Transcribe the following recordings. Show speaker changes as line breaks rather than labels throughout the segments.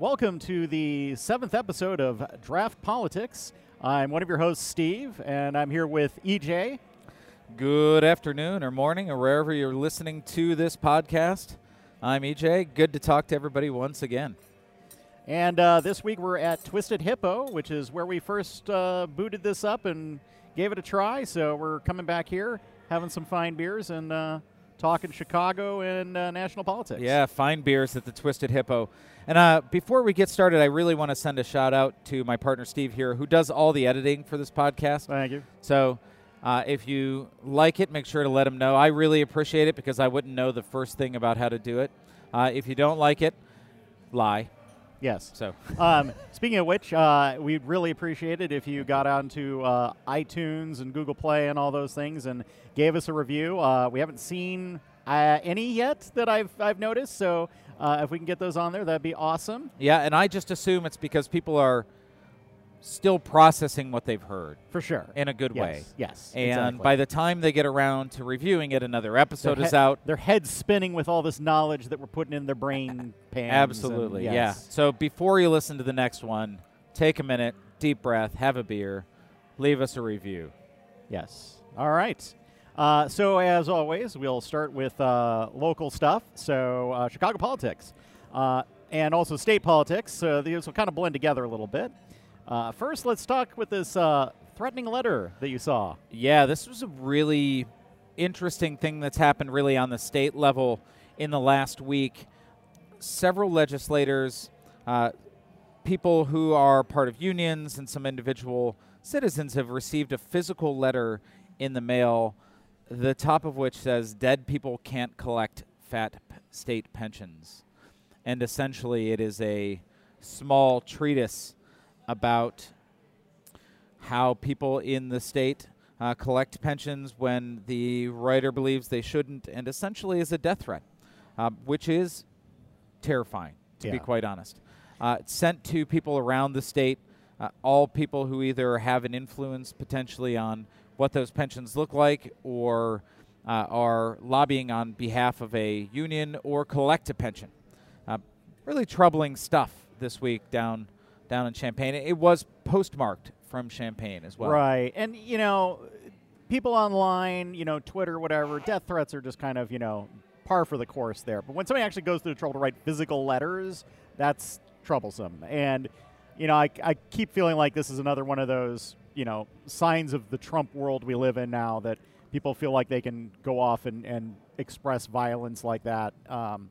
Welcome to the seventh episode of Draught Politics. I'm one of your hosts, Steve, and I'm here with EJ.
Good afternoon or morning or wherever you're listening to this podcast. I'm EJ. Good to talk to everybody once again.
And uh, this week we're at Twisted Hippo, which is where we first uh, booted this up and gave it a try. So we're coming back here, having some fine beers, and uh, talking in Chicago and uh, national politics.
Yeah, fine beers at the Twisted Hippo. And uh, before we get started, I really want to send a shout out to my partner Steve here, who does all the editing for this podcast.
Thank you.
So uh, if you like it, make sure to let him know. I really appreciate it because I wouldn't know the first thing about how to do it. Uh, if you don't like it, lie.
Yes.
So,
um, speaking of which, uh, we'd really appreciate it if you got onto uh, iTunes and Google Play and all those things and gave us a review. Uh, we haven't seen uh, any yet that I've I've noticed, so uh, if we can get those on there, that'd be awesome.
yeah, and I just assume it's because people are still processing what they've heard
For sure.
in a good
yes.
way.
Yes.
And
exactly.
by the time they get around to reviewing it, another episode
Their
is out.
Their heads spinning with all this knowledge that we're putting in their brain pans.
Absolutely, yeah. So before you listen to the next one, take a minute, deep breath, have a beer, leave us a review.
Yes. All right. Uh, so, as always, we'll start with uh, local stuff. So, uh, Chicago politics uh, and also state politics. So, these will kind of blend together a little bit. Uh, first, let's talk with this uh, threatening letter that you saw.
Yeah, this was a really interesting thing that's happened really on the state level in the last week. Several legislators, uh, people who are part of unions, and some individual citizens have received a physical letter in the mail, the top of which says dead people can't collect fat p- state pensions. And essentially, it is a small treatise about how people in the state uh, collect pensions when the writer believes they shouldn't, and essentially is a death threat, uh, which is terrifying, to be quite honest. Uh, sent to people around the state, uh, all people who either have an influence potentially on what those pensions look like or uh, are lobbying on behalf of a union or collect a pension. Uh, really troubling stuff this week down down in Champaign. It was postmarked from Champaign as well.
Right. And, you know, people online, you know, Twitter, whatever, death threats are just kind of, you know, par for the course there. But when somebody actually goes through the trouble to write physical letters, that's troublesome. And, you know, I, I keep feeling like this is another one of those, you know, signs of the Trump world we live in now that people feel like they can go off and, and express violence like that. Um,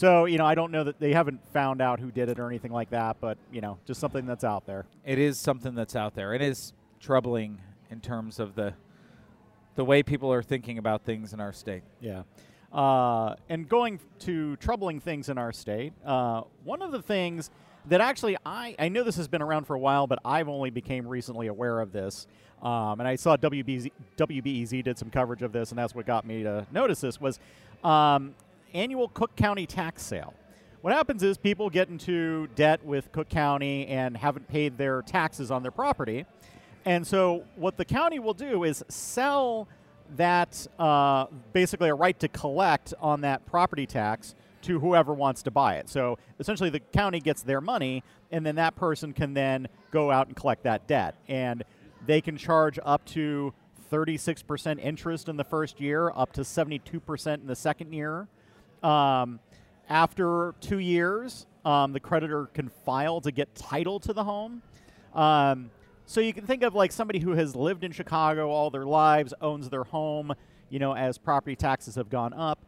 so, you know, I don't know that they haven't found out who did it or anything like that, but, you know, just something that's out there.
It is something that's out there. It is troubling in terms of the the way people are thinking about things in our state.
Yeah. Uh, and going to troubling things in our state, uh, one of the things that actually I, I know this has been around for a while, but I've only became recently aware of this. Um, and I saw WBZ, WBEZ did some coverage of this, and that's what got me to notice this was um, annual Cook County tax sale. What happens is people get into debt with Cook County and haven't paid their taxes on their property. And so, what the county will do is sell that uh, basically a right to collect on that property tax to whoever wants to buy it. So, essentially, the county gets their money, and then that person can then go out and collect that debt. And they can charge up to 36% interest in the first year, up to 72% in the second year. Um, after two years, um, the creditor can file to get title to the home. Um, so you can think of like somebody who has lived in Chicago all their lives, owns their home. You know, as property taxes have gone up,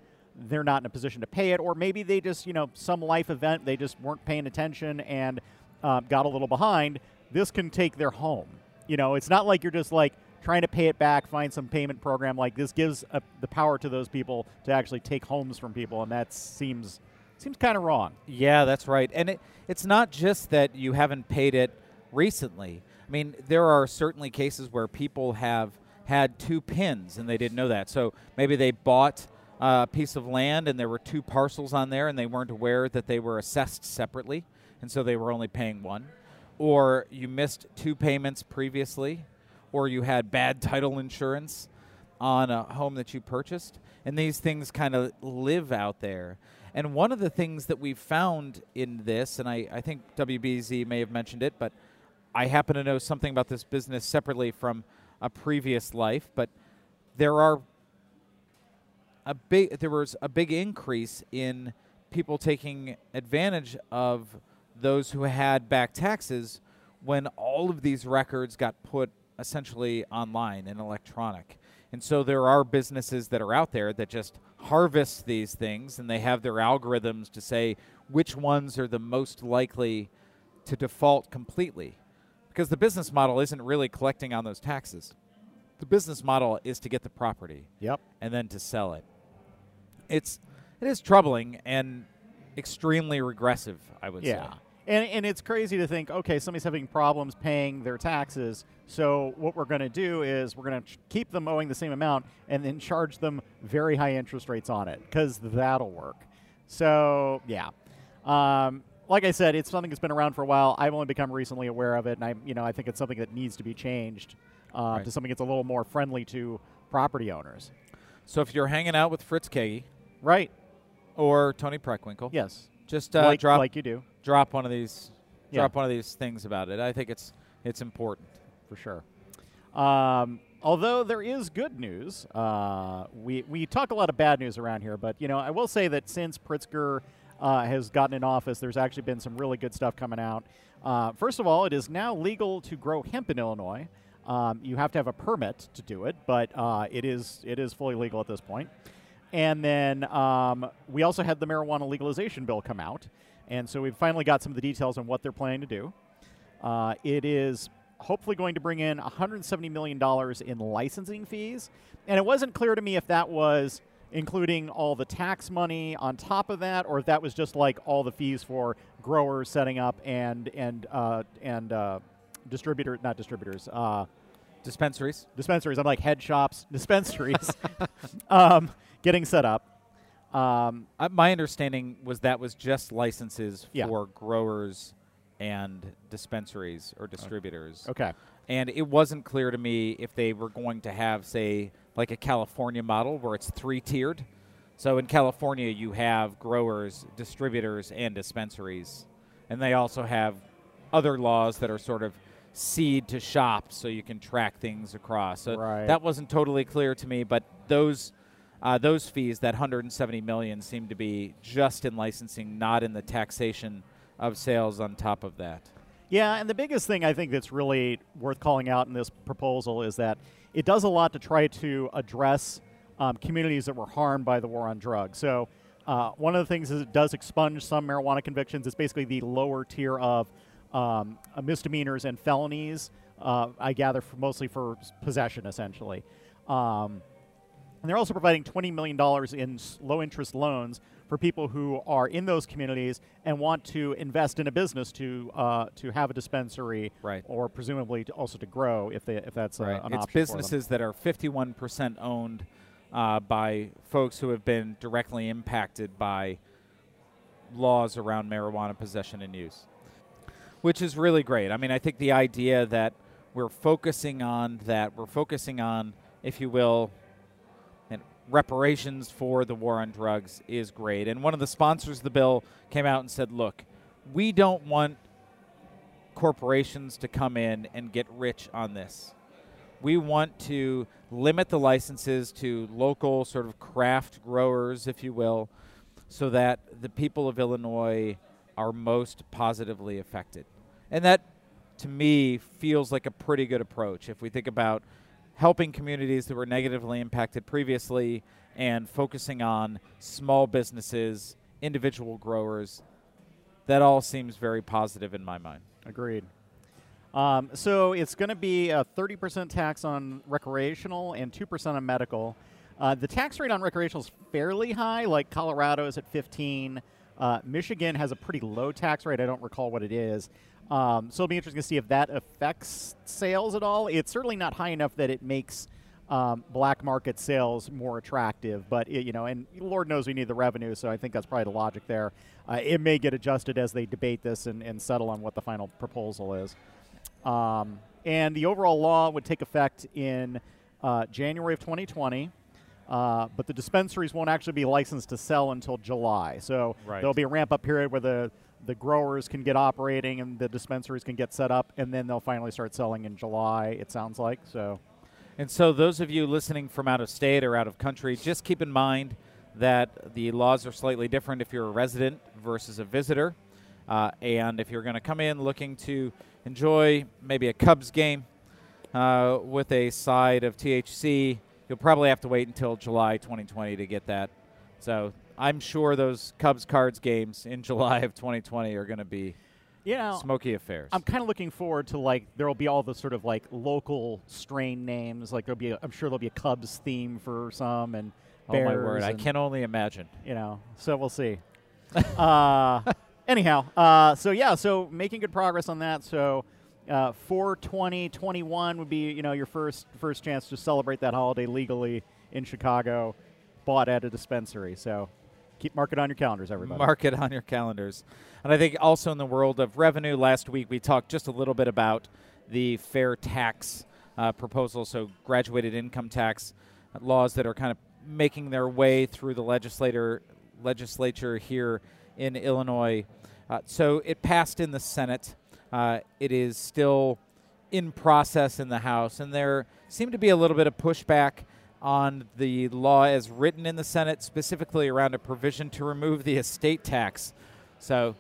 they're not in a position to pay it, or maybe they just, you know, some life event they just weren't paying attention and uh, got a little behind. This can take their home. You know, it's not like you're just like trying to pay it back, find some payment program. Like this gives uh the power to those people to actually take homes from people, and that seems seems kind of wrong.
Yeah, that's right. And it, it's not just that you haven't paid it recently. I mean, there are certainly cases where people have had two pins and they didn't know that. So maybe they bought a piece of land and there were two parcels on there and they weren't aware that they were assessed separately, and so they were only paying one. Or you missed two payments previously, or you had bad title insurance on a home that you purchased, and these things kind of live out there. And one of the things that we've found in this, and I, I think WBZ may have mentioned it, but I happen to know something about this business separately from a previous life, but there are a big there was a big increase in people taking advantage of those who had back taxes when all of these records got put essentially online and electronic. And so there are businesses that are out there that just harvest these things and they have their algorithms to say which ones are the most likely to default completely. Because the business model isn't really collecting on those taxes. The business model is to get the property.
Yep.
And then to sell it. It's it is troubling and extremely regressive, I would
yeah.
say.
And, and it's crazy to think, okay, somebody's having problems paying their taxes. So what we're going to do is we're going to keep them owing the same amount and then charge them very high interest rates on it because that'll work. So yeah, um, like I said, it's something that's been around for a while. I've only become recently aware of it, and I, you know, I think it's something that needs to be changed uh,
Right.
to something that's a little more friendly to property owners.
So if you're hanging out with Fritz Kaegi
Right?
or Toni Preckwinkle,
Yes.
just uh,
like,
drop
like you do,
drop one of these
Yeah.
drop one of these things about it. I think it's it's important.
For sure. Um, although there is good news, uh, we we talk a lot of bad news around here, but you know I will say that since Pritzker uh, has gotten in office, there's actually been some really good stuff coming out. Uh, first of all, it is now legal to grow hemp in Illinois. Um, you have to have a permit to do it, but uh, it is it is fully legal at this point. And then um, we also had the marijuana legalization bill come out, and so we've finally got some of the details on what they're planning to do. Uh, it is hopefully going to bring in $170 million in licensing fees. And it wasn't clear to me if that was including all the tax money on top of that, or if that was just like all the fees for growers setting up and and uh, and uh, distributors, not distributors, uh,
Dispensaries.
dispensaries. I'm like head shops, dispensaries, um, getting set up. Um,
Uh, my understanding was that was just licenses
Yeah.
for growers and dispensaries or distributors.
okay.
And it wasn't clear to me if they were going to have, say, like a California model where it's three tiered. So in California, you have growers, distributors, and dispensaries. And they also have other laws that are sort of seed to shop so you can track things across. So
Right.
that wasn't totally clear to me, but those. Uh, those fees, that 170 million, seem to be just in licensing, not in the taxation of sales on top of that.
Yeah, and the biggest thing I think that's really worth calling out in this proposal is that it does a lot to try to address um, communities that were harmed by the war on drugs. So, uh, one of the things is it does expunge some marijuana convictions. It's basically the lower tier of um, uh, misdemeanors and felonies. Uh, I gather for mostly for possession, essentially. Um, and they're also providing $20 million in low interest loans for people who are in those communities and want to invest in a business to uh, to have a dispensary
Right.
or presumably to also to grow if, they, if that's uh,
Right.
an
it's
option them.
businesses that are 51% owned uh, by folks who have been directly impacted by laws around marijuana possession and use, which is really great. I mean, I think the idea that we're focusing on that, we're focusing on, if you will, reparations for the war on drugs is great. And one of the sponsors of the bill came out and said, look, we don't want corporations to come in and get rich on this. We want to limit the licenses to local sort of craft growers, if you will, so that the people of Illinois are most positively affected. And that, to me, feels like a pretty good approach if we think about helping communities that were negatively impacted previously and focusing on small businesses, individual growers. That all seems very positive in my mind.
Agreed. Um, so it's going to be a 30% tax on recreational and 2% on medical. Uh, the tax rate on recreational is fairly high, like Colorado is at 15. Uh, Michigan has a pretty low tax rate. I don't recall what it is. Um, so it'll be interesting to see if that affects sales at all. It's certainly not high enough that it makes um, black market sales more attractive, but it, you know, and Lord knows we need the revenue, so I think that's probably the logic there. Uh, it may get adjusted as they debate this and, and settle on what the final proposal is. Um, and the overall law would take effect in uh, January of 2020. Uh, but the dispensaries won't actually be licensed to sell until July. So
Right.
there'll be a ramp up period where the, the growers can get operating and the dispensaries can get set up, and then they'll finally start selling in July, it sounds like. So,
And so, those of you listening from out of state or out of country, just keep in mind that the laws are slightly different if you're a resident versus a visitor. Uh, and if you're going to come in looking to enjoy maybe a Cubs game uh, with a side of THC, you'll probably have to wait until July 2020 to get that. So, I'm sure those Cubs Cards games in July of 2020 are going to be
you know,
smoky affairs.
I'm kind of looking forward to like there will be all the sort of like local strain names. Like there'll be, a, I'm sure there'll be a Cubs theme for some, and
oh, my
Bears
word. I can only imagine.
you know. So we'll see. uh, anyhow, uh, so yeah, so making good progress on that. So uh, 42021 would be you know your first first chance to celebrate that holiday legally in Chicago, bought at a dispensary. So keep mark it on your calendars, everybody.
Mark it on your calendars. And I think also in the world of revenue, last week we talked just a little bit about the fair tax uh, proposal, so graduated income tax laws that are kind of making their way through the legislator legislature here in Illinois. Uh, so it passed in the Senate. Uh, it is still in process in the House, and there seemed to be a little bit of pushback on the law as written in the Senate, specifically around a provision to remove the estate tax. So,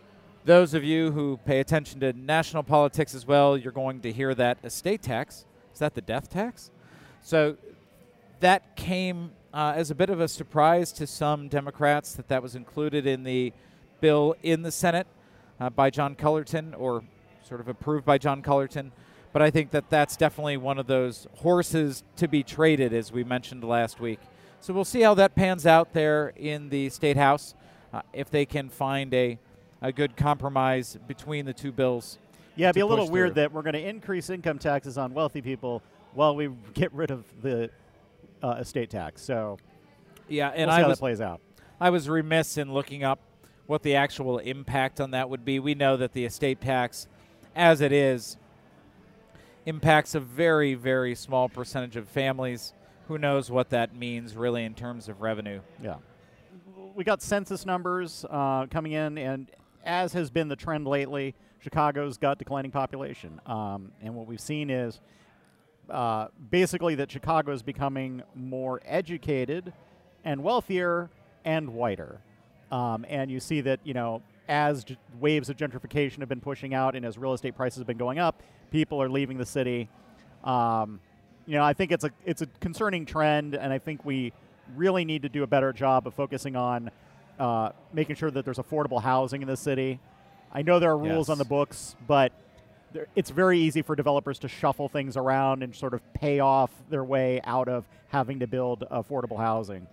those of you who pay attention to national politics as well, you're going to hear that estate tax. Is that the death tax? So, that came uh, as a bit of a surprise to some Democrats that that was included in the bill in the Senate uh, by John Cullerton, or sort of approved by John Cullerton. But I think that that's definitely one of those horses to be traded, as we mentioned last week. So we'll see how that pans out there in the state house, uh, if they can find a, a good compromise between the two bills.
Yeah, it'd be a little
push
weird that we're going to increase income taxes on wealthy people while we get rid of the uh, estate tax. So
Yeah, and
we'll
I
how
was
that plays out.
I was remiss in looking up what the actual impact on that would be. We know that the estate tax, as it is, impacts a very, very small percentage of families. Who knows what that means really in terms of revenue?
Yeah. We got census numbers uh, coming in, and as has been the trend lately, Chicago's got declining population. Um, and what we've seen is uh, basically that Chicago is becoming more educated and wealthier and whiter. Um, and you see that, you know, as waves of gentrification have been pushing out and as real estate prices have been going up, people are leaving the city. Um, you know, I think it's a it's a concerning trend, and I think we really need to do a better job of focusing on uh, making sure that there's affordable housing in the city. I know there are rules on the books, but there, it's very easy for developers to shuffle things around and sort of pay off their way out of having to build affordable housing.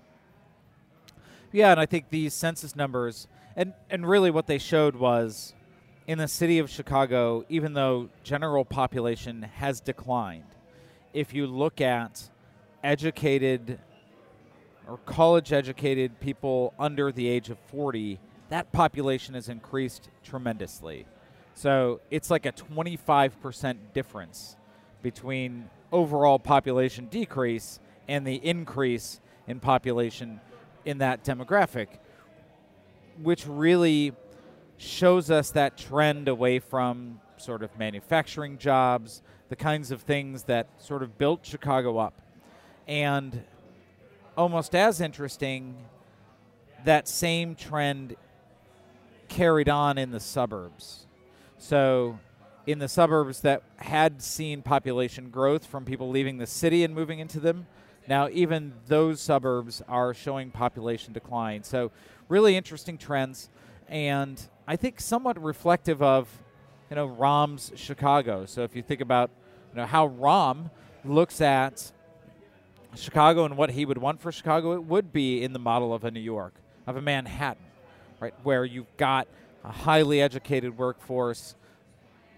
Yeah, and I think these census numbers, and, and really what they showed was in the city of Chicago, even though general population has declined, if you look at educated or college educated people under the age of 40, that population has increased tremendously. So it's like a 25% difference between overall population decrease and the increase in population in that demographic, which really shows us that trend away from sort of manufacturing jobs, the kinds of things that sort of built Chicago up. And almost as interesting, that same trend carried on in the suburbs. So, in the suburbs that had seen population growth from people leaving the city and moving into them, now even those suburbs are showing population decline. So, really interesting trends, and I think somewhat reflective of, you know, Rahm's Chicago. So, if you think about, you know, how Rahm looks at Chicago and what he would want for Chicago, it would be in the model of a New York, of a Manhattan, right, where you've got a highly educated workforce.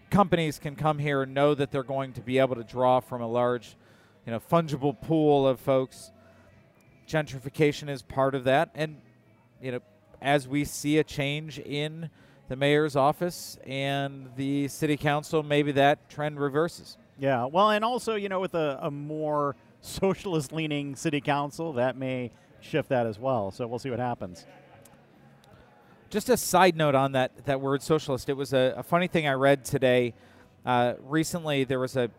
Companies can come here and know that they're going to be able to draw from a large, you know, fungible pool of folks. Gentrification is part of that, and you know, as we see a change in the mayor's office and the city council, maybe that trend reverses.
Yeah, well, and also, you know, with a, a more socialist leaning city council, that may shift that as well. So we'll see what happens.
Just a side note on that, that word socialist. It was a, a funny thing I read today. Uh, recently, there was a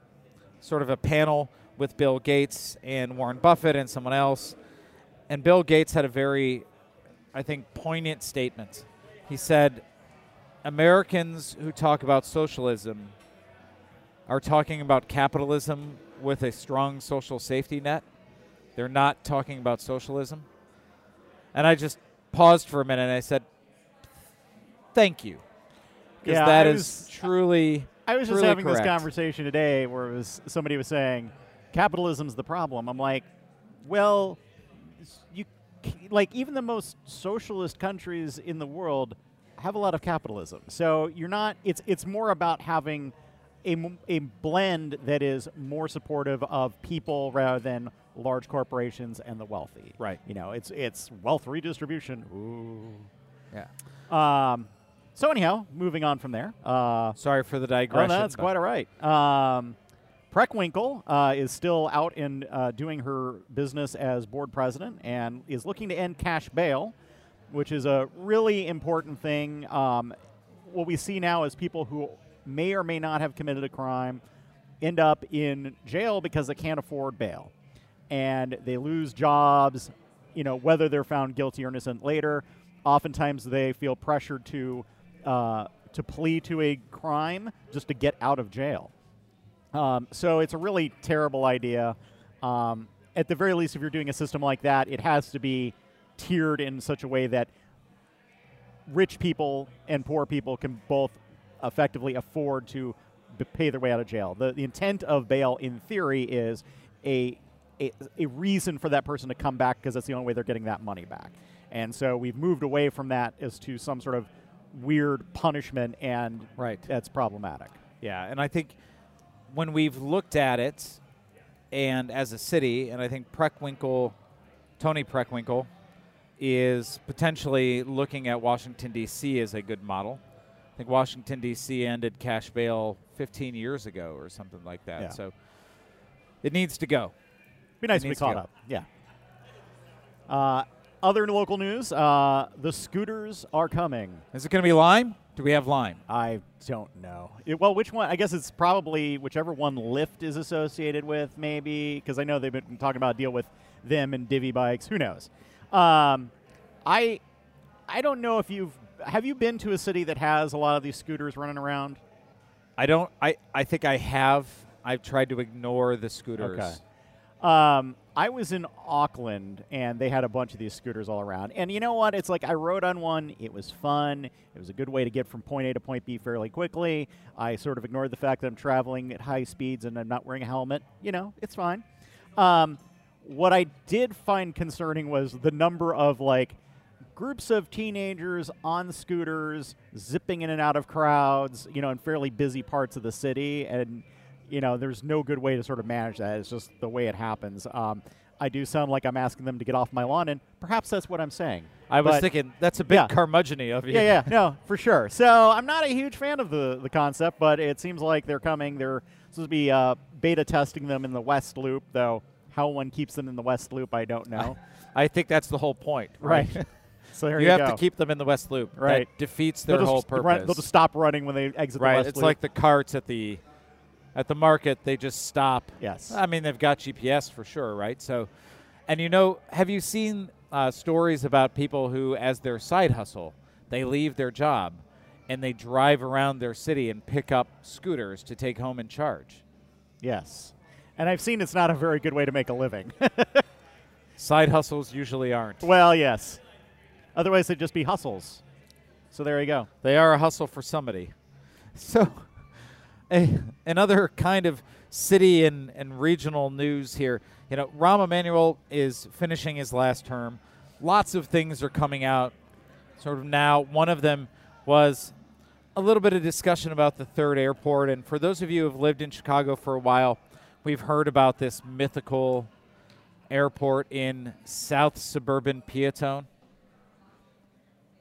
sort of a panel with Bill Gates and Warren Buffett and someone else. And Bill Gates had a very, I think, poignant statement. He said, Americans who talk about socialism are talking about capitalism with a strong social safety net. They're not talking about socialism. And I just paused for a minute and I said, thank you. Because
Yeah,
that
I
is
was- uh,
truly.
I was just
truly
having this conversation today where it was somebody was saying capitalism's the problem. I'm like, well, you like even the most socialist countries in the world have a lot of capitalism. So you're not. It's it's more about having a, a blend that is more supportive of people rather than large corporations and the wealthy.
Right.
You know, it's it's wealth redistribution. Ooh.
Yeah.
Um, so anyhow, moving on from there. Uh,
Sorry for the digression.
Oh,
digression.
that's quite all right. Um, Preckwinkle uh, is still out in uh, doing her business as board president and is looking to end cash bail, which is a really important thing. Um, what we see now is people who may or may not have committed a crime end up in jail because they can't afford bail, and they lose jobs. You know whether they're found guilty or innocent later. Oftentimes they feel pressured to uh, to plead to a crime just to get out of jail. Um, so it's a really terrible idea. Um, at the very least, if you're doing a system like that, it has to be tiered in such a way that rich people and poor people can both effectively afford to b- pay their way out of jail. The, the intent of bail, in theory, is a, a, a reason for that person to come back because that's the only way they're getting that money back. And so we've moved away from that as to some sort of weird punishment, and
Right.
that's problematic.
Yeah, and I think when we've looked at it, and as a city, and I think Preckwinkle, Toni Preckwinkle, is potentially looking at Washington D.C. as a good model. I think Washington D.C. ended cash bail 15 years ago or something like that.
Yeah.
So it needs to go.
Be nice to be
to
caught up. Yeah. Uh, other local news: uh, the scooters are coming.
Is it going to be Lime? Do we have Lime?
I don't know. It- well, which one? I guess it's probably whichever one Lyft is associated with, maybe, because I know they've been talking about a deal with them and Divvy bikes. Who knows? Um, I I don't know if you've have you been to a city that has a lot of these scooters running around.
I don't. I, I think I have. I've tried to ignore the scooters.
Okay. Um, I was in Auckland and they had a bunch of these scooters all around. And you know what? It's like I rode on one. It was fun. It was a good way to get from point A to point B fairly quickly. I sort of ignored the fact that I'm traveling at high speeds and I'm not wearing a helmet. You know, it's fine. Um, what I did find concerning was the number of like groups of teenagers on scooters zipping in and out of crowds, you know, in fairly busy parts of the city. And, you know, there's no good way to sort of manage that. It's just the way it happens. Um, I do sound like I'm asking them to get off my lawn, and perhaps that's what I'm saying.
I was
But-
thinking that's a bit
Yeah.
curmudgeon of you.
yeah, yeah, no, for sure. So I'm not a huge fan of the the concept, but it seems like they're coming. They're supposed to be uh, beta testing them in the West Loop, though. How one keeps them in the West Loop, I don't know.
I think that's the whole point. Right.
so there
you, go.
you,
have
go.
to keep them in the West Loop.
Right.
That defeats their whole
run-
purpose.
they'll just stop running when they exit the
right.
West
It's
Loop.
like the carts at the at the market. They just stop.
yes.
I mean, they've got GPS for sure, right? So, and you know, have you seen uh, stories about people who, as their side hustle, they leave their job and they drive around their city and pick up scooters to take home and charge?
yes. And I've seen it's not a very good way to make a living.
Side hustles usually aren't.
well, yes. Otherwise, they'd just be hustles. So there you go.
They are a hustle for somebody. So, a, another kind of city and, and regional news here. You know, Rahm Emanuel is finishing his last term. Lots of things are coming out sort of now. One of them was a little bit of discussion about the third airport. And for those of you who have lived in Chicago for a while, we've heard about this mythical airport in South Suburban Peotone.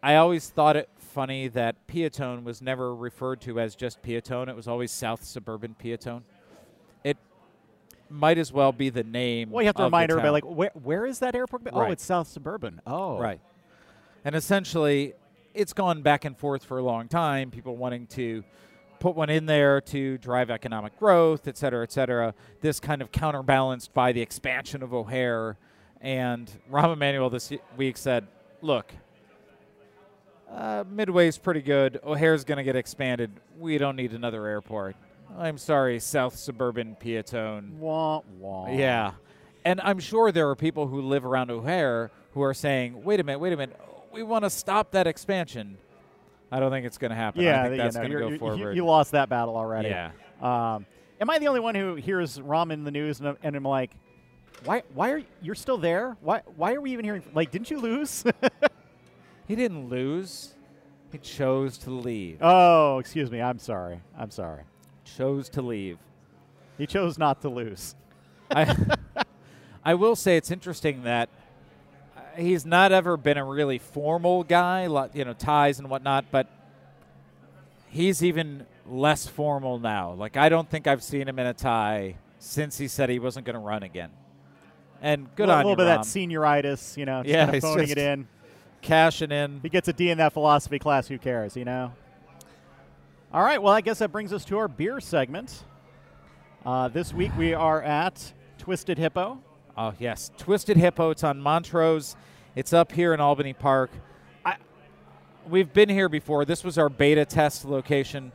I always thought it funny that Peotone was never referred to as just Peotone. It was always South Suburban Peotone. It might as well be the name.
Well, you have to remind everybody, like, where where is that airport? Oh, it's South Suburban. Oh,
Right. And essentially, it's gone back and forth for a long time. People wanting to put one in there to drive economic growth, et cetera, et cetera. This kind of counterbalanced by the expansion of O'Hare. And Rahm Emanuel this week said, look, uh, Midway's pretty good. O'Hare's going to get expanded. We don't need another airport. I'm sorry, South Suburban Peotone.
Wah, wah.
Yeah. And I'm sure there are people who live around O'Hare who are saying, wait a minute, wait a minute, we want to stop that expansion. I don't think it's going to happen.
Yeah,
I think
you
that's
know,
going to go forward.
You, you lost that battle already.
Yeah.
Um, am I the only one who hears Ramen in the news and, and I'm like, why? Why are you, you're still there? Why? Why are we even hearing? Like, didn't you lose?
He didn't lose. He chose to leave.
oh, excuse me. I'm sorry. I'm sorry.
Chose to leave.
He chose not to lose.
I, I will say it's interesting that uh, he's not ever been a really formal guy, you know, ties and whatnot, but he's even less formal now. Like, I don't think I've seen him in a tie since he said he wasn't going to run again. And good
a
on
little
you,
bit of that senioritis, you know, just
Yeah,
kinda
it's
phoning
just-
it in.
Cashing in.
If he gets a D in that philosophy class, who cares, you know? All right, well, I guess that brings us to our beer segment. Uh, this week we are at Twisted Hippo.
Oh yes, Twisted Hippo. It's on Montrose. It's up here in Albany Park. I, we've been here before. This was our beta test location.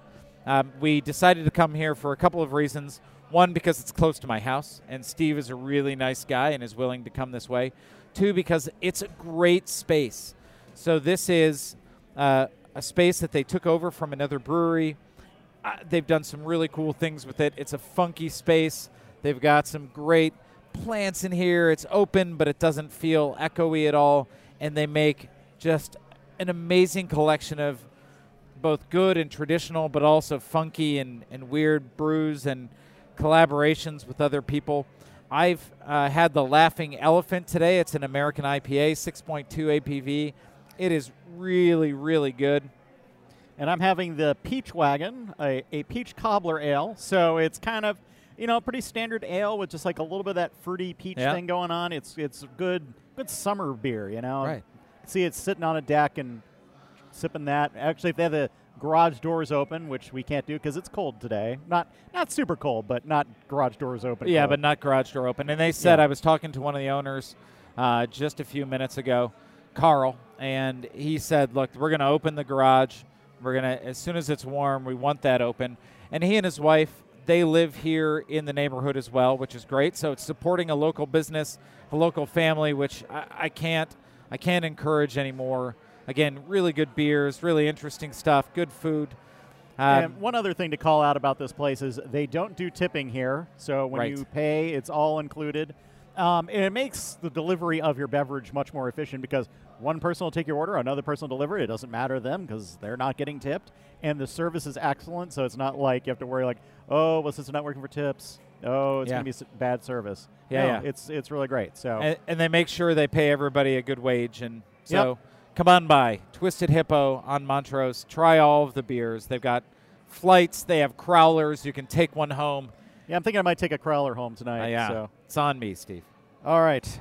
Um, we decided to come here for a couple of reasons. One, because it's close to my house, and Steve is a really nice guy and is willing to come this way. Two, because it's a great space. So this is uh, a space that they took over from another brewery. Uh, they've done some really cool things with it. It's a funky space. They've got some great plants in here. It's open, but it doesn't feel echoey at all. And they make just an amazing collection of both good and traditional, but also funky and, and weird brews and collaborations with other people. I've uh, had the Laughing Elephant today. It's an American IPA, 6.2 ABV. It is really, really good.
And I'm having the Peach Wagon, a, a peach cobbler ale. So it's kind of, you know, pretty standard ale with just like a little bit of that fruity peach
Yeah.
thing going on. It's it's good good summer beer, you know.
Right.
See, it's sitting on a deck and sipping that. Actually, if they have the garage doors open, which we can't do because it's cold today. Not not super cold, but not garage doors open.
Yeah,
cold.
but not garage door open. And they said
Yeah.
I was talking to one of the owners uh, just a few minutes ago, Carl, and he said, "Look, we're going to open the garage. We're going to as soon as it's warm, we want that open." And he and his wife, they live here in the neighborhood as well, which is great. So it's supporting a local business, a local family, which I, I can't I can't encourage anymore. Again, really good beers, really interesting stuff, good food. Um,
and one other thing to call out about this place is they don't do tipping here. So when
Right.
you pay, it's all included. Um, and it makes the delivery of your beverage much more efficient because one person will take your order, another person will deliver it. It doesn't matter to them because they're not getting tipped. And the service is excellent. So it's not like you have to worry, like, oh, well, since it's not working for tips, oh, it's
Yeah.
going to be bad service.
Yeah,
No,
yeah.
It's, it's really great. So
and, and they make sure they pay everybody a good wage. And so come on by Twisted Hippo on Montrose. Try all of the beers. They've got flights. They have crowlers. You can take one home.
yeah, I'm thinking I might take a Crowler home
Uh,
tonight.
yeah,
So.
it's on me, Steve.
All right.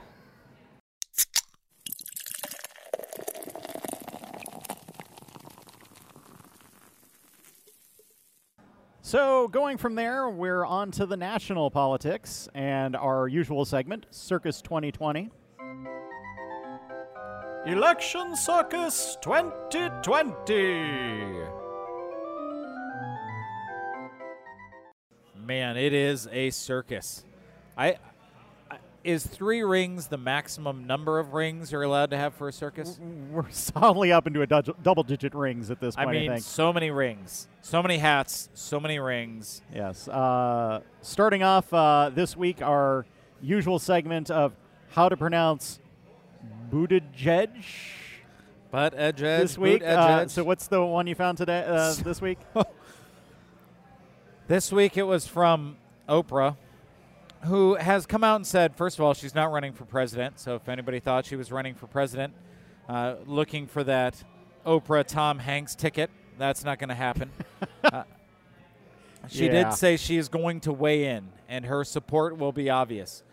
So, going from there, we're on to the national politics and our usual segment, Circus 2020. Election Circus 2020.
Man, it is a circus. I, is three rings the maximum number of rings you're allowed to have for a circus?
We're solidly up into a dou- double digit rings at this point, I,
mean,
think.
so many rings, so many hats, so many rings.
Yes. Uh, starting off uh, this week, our usual segment of how to pronounce Buttigieg
But edge,
this week. Uh, so, what's the one you found today? Uh, this week?
This week it was from Oprah, who has come out and said, first of all, she's not running for president. So if anybody thought she was running for president, uh, looking for that Oprah Tom Hanks ticket, that's not going to happen. uh, She
Yeah.
did say she is going to weigh in, and her support will be obvious.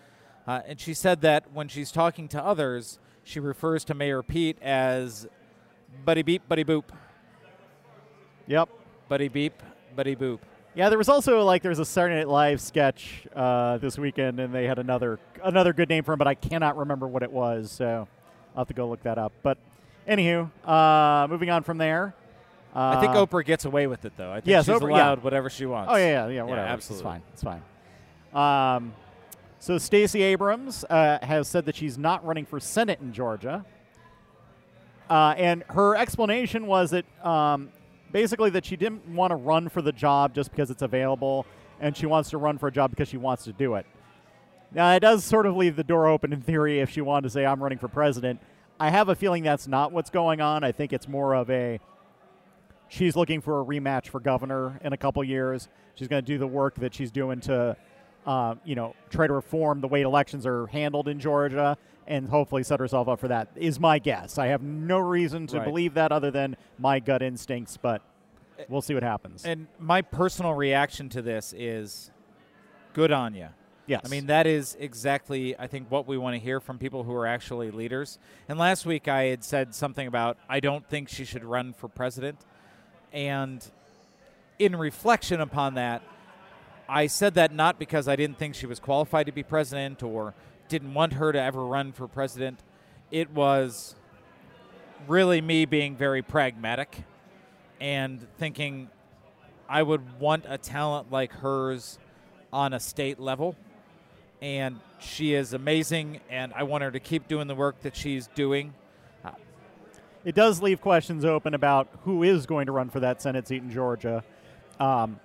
Uh, and she said that when she's talking to others, she refers to Mayor Pete as buddy beep, buddy boop,
Yep.
buddy beep, buddy boop.
Yeah, there was also like there was a Saturday Night Live sketch uh, this weekend, and they had another another good name for him, but I cannot remember what it was. So I'll have to go look that up. But anywho, uh, moving on from there. Uh,
I think Oprah gets away with it, though. I think
yes,
she's
Oprah- yeah.
allowed whatever she wants.
Oh yeah, yeah, yeah, whatever.
absolutely.
It's fine. It's fine. Um, so Stacey Abrams uh, has said that she's not running for Senate in Georgia, uh, and her explanation was that um, basically that she didn't want to run for the job just because it's available, and she wants to run for a job because she wants to do it. Now it does sort of leave the door open in theory if she wanted to say I'm running for president. I have a feeling that's not what's going on. I think it's more of a she's looking for a rematch for governor in a couple years. She's going to do the work that she's doing to, uh, you know, try to reform the way elections are handled in Georgia, and hopefully set herself up for that. Is my guess. I have no reason to
Right.
believe that other than my gut instincts, but eh, we'll see what happens.
And my personal reaction to this is good on you.
yes,
I mean, that is exactly, I think, what we want to hear from people who are actually leaders. And last week I had said something about I don't think she should run for president. And in reflection upon that, I said that not because I didn't think she was qualified to be president or didn't want her to ever run for president. It was really me being very pragmatic and thinking I would want a talent like hers on a state level. And she is amazing, and I want her to keep doing the work that she's doing.
it does leave questions open about who is going to run for that Senate seat in Georgia. Um,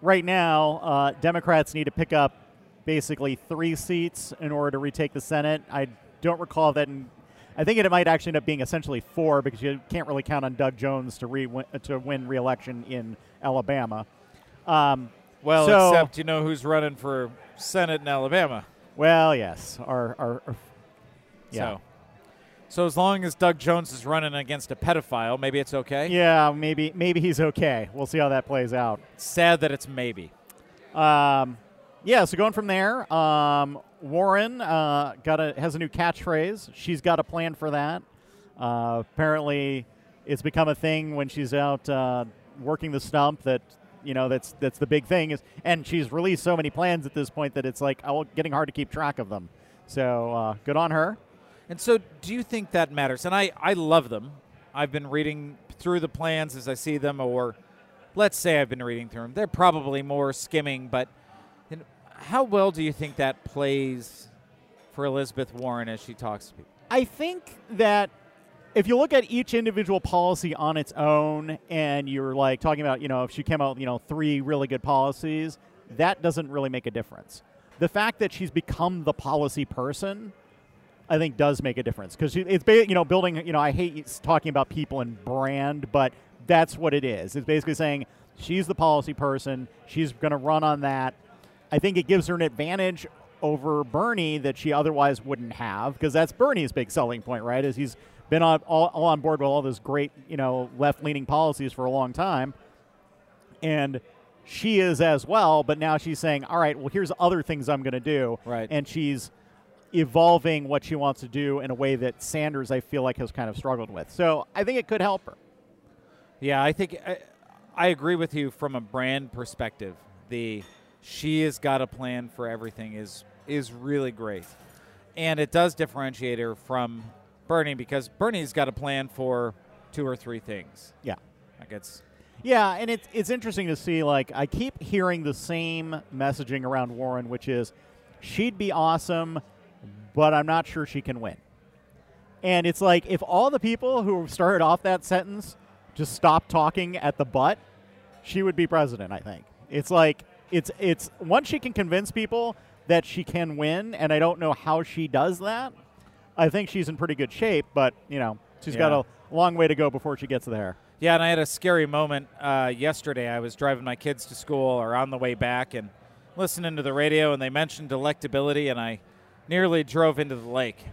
right now, uh, Democrats need to pick up basically three seats in order to retake the Senate. I don't recall that. In, I think it might actually end up being essentially four because you can't really count on Doug Jones to re to win re-election in Alabama. Um,
Well,
So-
except you know who's running for Senate in Alabama.
well, yes, our, our, our yeah.
So, so as long as Doug Jones is running against a pedophile, maybe it's okay.
Yeah, maybe maybe he's okay. We'll see how that plays out.
Sad that it's maybe.
Um, yeah, so going from there, um, Warren uh, got a has a new catchphrase. She's got a plan for that. Uh, apparently, it's become a thing when she's out uh, working the stump. That you know that's that's the big thing is, and she's released so many plans at this point that it's like oh, getting hard to keep track of them. So uh, good on her.
And so, do you think that matters? And I, I love them. I've been reading through the plans as I see them, or let's say I've been reading through them. They're probably more skimming, but know, how well do you think that plays for Elizabeth Warren as she talks to people?
I think that if you look at each individual policy on its own and you're like talking about, you know, if she came out, you know, three really good policies, that doesn't really make a difference. The fact that she's become the policy person, I think, does make a difference because it's, you know, building, you know, I hate talking about people and brand, but that's what it is. It's basically saying she's the policy person, she's going to run on that. I think it gives her an advantage over Bernie that she otherwise wouldn't have because that's Bernie's big selling point, right? Is he's been on all, all on board with all this great, you know, left-leaning policies for a long time, and she is as well. But now she's saying, "All right, well, here's other things I'm going to do,"
Right.
And she's evolving what she wants to do in a way that Sanders, I feel like, has kind of struggled with. So I think it could help her.
Yeah, I think I, I agree with you from a brand perspective. The she has got a plan for everything is is really great, and it does differentiate her from Bernie because Bernie's got a plan for two or three things.
Yeah.
Like it's
Yeah, and it's it's interesting to see. Like, I keep hearing the same messaging around Warren, which is she'd be awesome, but I'm not sure she can win. And it's like if all the people who started off that sentence just stopped talking at the butt, she would be president. I think it's like it's it's once she can convince people that she can win, and I don't know how she does that. I think she's in pretty good shape, but you know she's got a long way to go before she gets there.
Yeah, and I had a scary moment uh, yesterday. I was driving my kids to school or on the way back and listening to the radio, and they mentioned electability, and I nearly drove into the lake.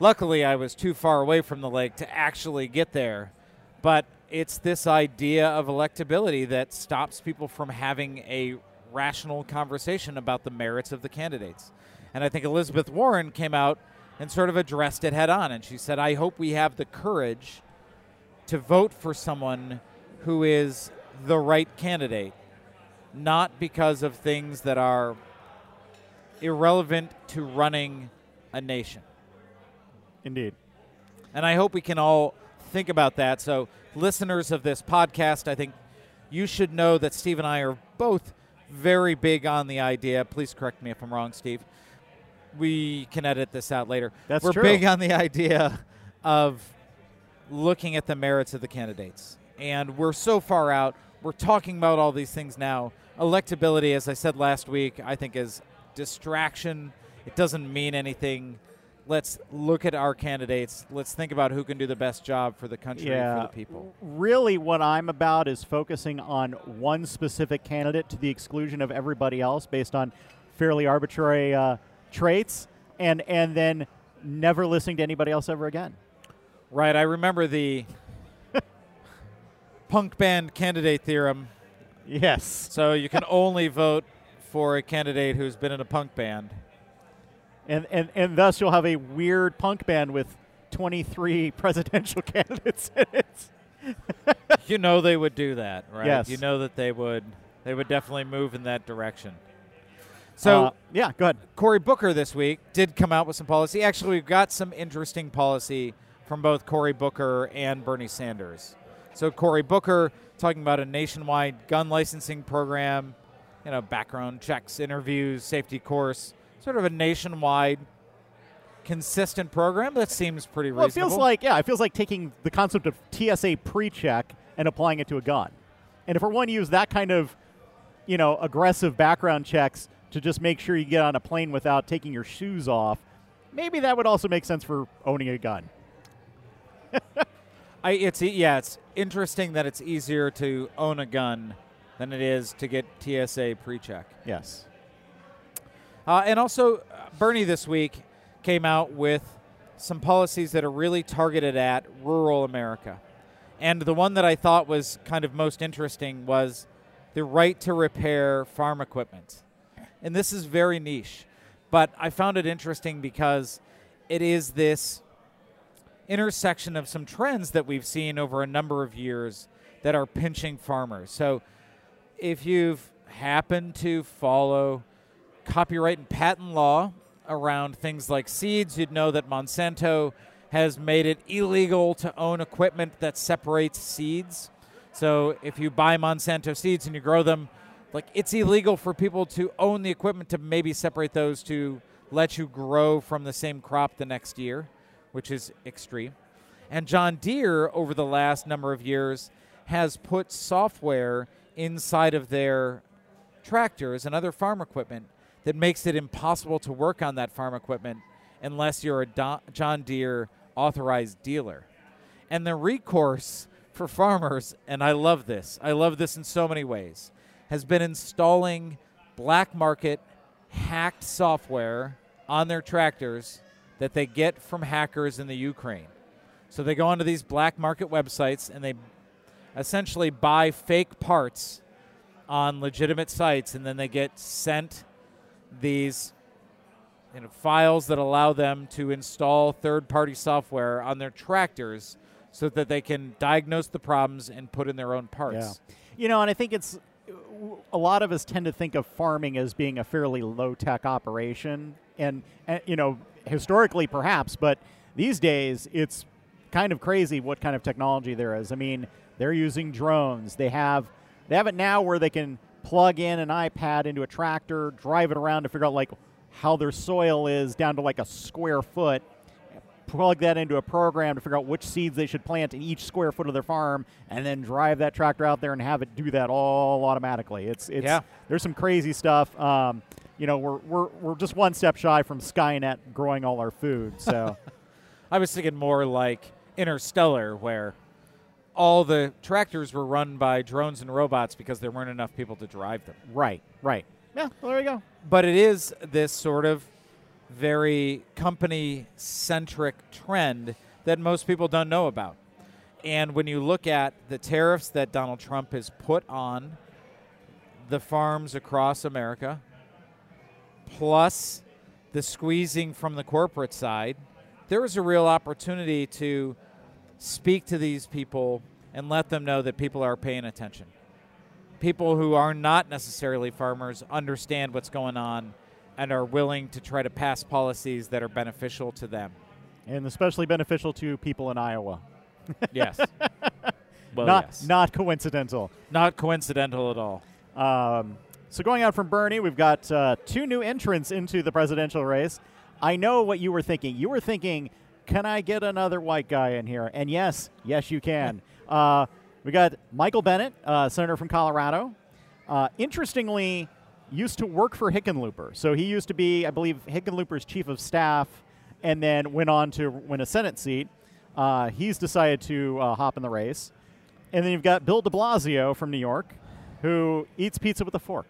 Luckily, I was too far away from the lake to actually get there, but it's this idea of electability that stops people from having a rational conversation about the merits of the candidates. And I think Elizabeth Warren came out and sort of addressed it head on. And she said, I hope we have the courage to vote for someone who is the right candidate, not because of things that are irrelevant to running a nation.
Indeed.
And I hope we can all think about that. So, listeners of this podcast, I think you should know that Steve and I are both very big on the idea. Please correct me if I'm wrong, Steve. We can edit this out later.
That's
We're
true.
big on the idea of looking at the merits of the candidates. And we're so far out. We're talking about all these things now. Electability, as I said last week, I think is distraction. It doesn't mean anything. Let's look at our candidates. Let's think about who can do the best job for the country and for the people.
Really, what I'm about is focusing on one specific candidate to the exclusion of everybody else based on fairly arbitrary uh, traits, and and then never listening to anybody else ever again.
Right. I remember the punk band candidate theorem.
Yes.
So you can only vote for a candidate who's been in a punk band.
And, and, and thus you'll have a weird punk band with 23 presidential candidates in it.
you know they would do that, right?
Yes.
You know that they would they would definitely move in that direction. So
Uh, yeah, go ahead.
Cory Booker this week did come out with some policy. Actually, we've got some interesting policy from both Cory Booker and Bernie Sanders. So Cory Booker talking about a nationwide gun licensing program, you know, background checks, interviews, safety course, sort of a nationwide consistent program that seems pretty
Well, it feels like, yeah, it feels like taking the concept of TSA pre check and applying it to a gun. And if we're going to use that kind of, you know, aggressive background checks to just make sure you get on a plane without taking your shoes off, maybe that would also make sense for owning a gun.
I, it's yeah, it's interesting that it's easier to own a gun than it is to get TSA pre-check.
Yes.
Uh, and also, uh, Bernie this week came out with some policies that are really targeted at rural America. And the one that I thought was kind of most interesting was the right to repair farm equipment. And this is very niche, but I found it interesting because it is this intersection of some trends that we've seen over a number of years that are pinching farmers. So if you've happened to follow copyright and patent law around things like seeds, you'd know that Monsanto has made it illegal to own equipment that separates seeds. So if you buy Monsanto seeds and you grow them, like it's illegal for people to own the equipment to maybe separate those to let you grow from the same crop the next year, which is extreme. And John Deere over the last number of years has put software inside of their tractors and other farm equipment that makes it impossible to work on that farm equipment unless you're a John Deere authorized dealer. And the recourse for farmers, and I love this, I love this in so many ways, has been installing black market hacked software on their tractors that they get from hackers in the Ukraine. So they go onto these black market websites and they essentially buy fake parts on legitimate sites and then they get sent these you know, files that allow them to install third party software on their tractors so that they can diagnose the problems and put in their own parts.
Yeah. You know, and I think it's uh, a lot of us tend to think of farming as being a fairly low tech operation, and, and you know historically perhaps, but these days it's kind of crazy what kind of technology there is. I mean, they're using drones. They have they have it now where they can plug in an iPad into a tractor, drive it around to figure out like how their soil is down to like a square foot plug that into a program to figure out which seeds they should plant in each square foot of their farm, and then drive that tractor out there and have it do that all automatically. It's it's
Yeah.
there's some crazy stuff. Um, you know, we're, we're we're just one step shy from Skynet growing all our food. So
I was thinking more like Interstellar, where all the tractors were run by drones and robots because there weren't enough people to drive them.
right, right. Yeah, well, there you go.
But it is this sort of very company centric trend that most people don't know about. And when you look at the tariffs that Donald Trump has put on the farms across America, plus the squeezing from the corporate side, there is a real opportunity to speak to these people and let them know that people are paying attention. People who are not necessarily farmers understand what's going on and are willing to try to pass policies that are beneficial to them.
And especially beneficial to people in Iowa.
Yes. well,
not
yes.
not coincidental.
Not coincidental at all.
Um, so going out from Bernie, we've got uh, two new entrants into the presidential race. I know what you were thinking. You were thinking, can I get another white guy in here? And yes, yes, you can. uh, we got Michael Bennet, uh, senator from Colorado. Uh, interestingly, used to work for Hickenlooper. So he used to be, I believe, Hickenlooper's chief of staff, and then went on to win a Senate seat. Uh, he's decided to uh, hop in the race. And then you've got Bill de Blasio from New York, who eats pizza with a fork.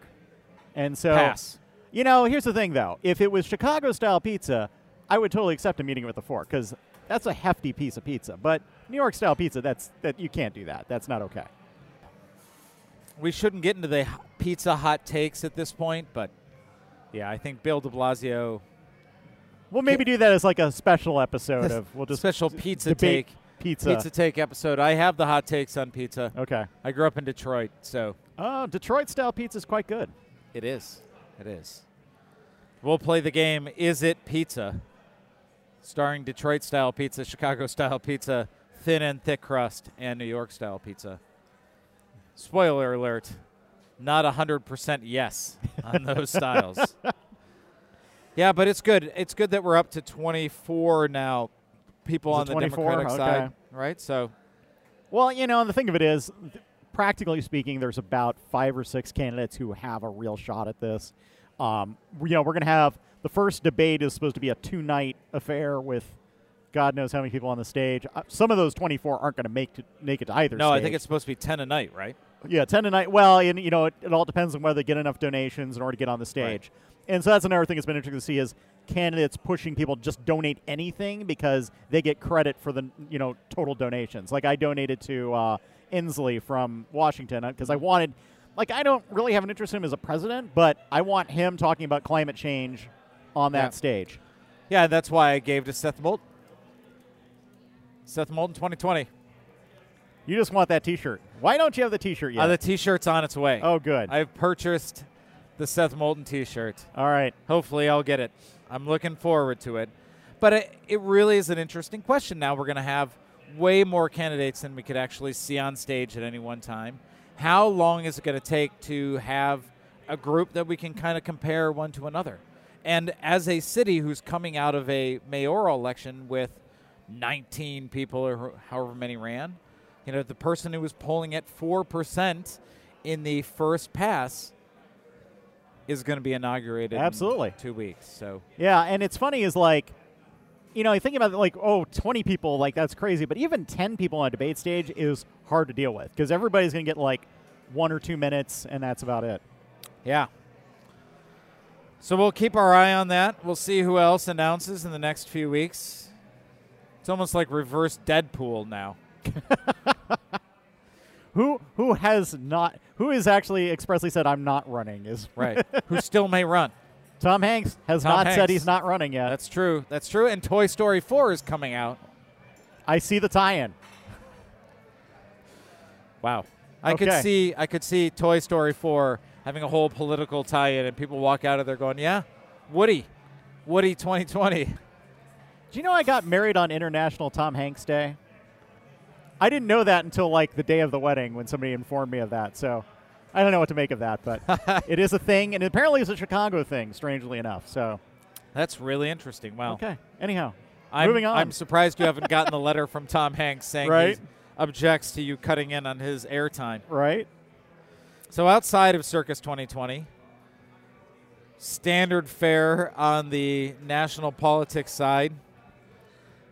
And so,
Pass.
you know, here's the thing though: if it was Chicago-style pizza, I would totally accept a meeting with a fork because that's a hefty piece of pizza. But New York-style pizza, that's that you can't do that. That's not okay.
We shouldn't get into the pizza hot takes at this point, but yeah, I think Bill de Blasio,
We'll maybe do that as like a special episode of we'll just
special pizza take,
pizza.
pizza take episode. I have the hot takes on pizza.
Okay.
I grew up in Detroit, so
Oh, Detroit-style pizza is quite good.
it is. It is. We'll play the game Is It Pizza? Starring Detroit style pizza, Chicago style pizza, thin and thick crust, and New York style pizza. Spoiler alert, not 100% yes on those styles. Yeah, but it's good. It's good that we're up to 24 now people
Is
on the
24?
Democratic side, right? So,
Well, you know, and the thing of it is, th- practically speaking, there's about five or six candidates who have a real shot at this. Um, you know, we're going to have the first debate is supposed to be a two night affair with God knows how many people on the stage. Uh, some of those 24 aren't going to make make it to either.
no, I think it's supposed to be 10 a night, right?
Yeah, ten a night. Well, and you know, it, it all depends on whether they get enough donations in order to get on the stage. And so that's another thing that's been interesting to see is candidates pushing people to just donate anything because they get credit for the you know total donations. Like I donated to uh, Inslee from Washington because I wanted, like I don't really have an interest in him as a president, but I want him talking about climate change on that
Yeah.
stage.
Yeah, that's why I gave to Seth Moulton. Seth Moulton 2020.
You just want that T-shirt. Why don't you have the T-shirt yet?
Uh, the T-shirt's on its way.
oh, good.
I've purchased the Seth Moulton T-shirt.
all right.
Hopefully, I'll get it. I'm looking forward to it. But it, it really is an interesting question. Now we're going to have way more candidates than we could actually see on stage at any one time. How long is it going to take to have a group that we can kind of compare one to another? And as a city who's coming out of a mayoral election with 19 people or however many ran, you know, the person who was polling at 4% in the first pass is going to be inaugurated in
Absolutely.
two weeks. So
Yeah, and it's funny is like, you know, you think about it like, oh, 20 people, like that's crazy. But even 10 people on a debate stage is hard to deal with because everybody's going to get like one or two minutes, and that's about it.
Yeah. So we'll keep our eye on that. We'll see who else announces in the next few weeks. It's almost like reverse Deadpool now.
Who who has not who has actually expressly said I'm not running is
Right. who still may run.
Tom Hanks has
Tom
not said he's not running yet.
That's true. That's true. And Toy Story 4 is coming out.
I see the tie-in.
Wow. I could see I could see Toy Story 4 having a whole political tie-in and people walk out of there going, "Yeah, Woody. Woody 2020."
Do you know I got married on International Tom Hanks Day? I didn't know that until like the day of the wedding when somebody informed me of that. So I don't know what to make of that, but it is a thing, and apparently it's a Chicago thing. Strangely enough, so
That's really interesting. Wow.
okay. Anyhow,
I'm,
moving on.
I'm surprised you haven't gotten the letter from Tom Hanks saying
Right.
he objects to you cutting in on his airtime.
right?
So outside of Circus 2020, standard fare on the national politics side.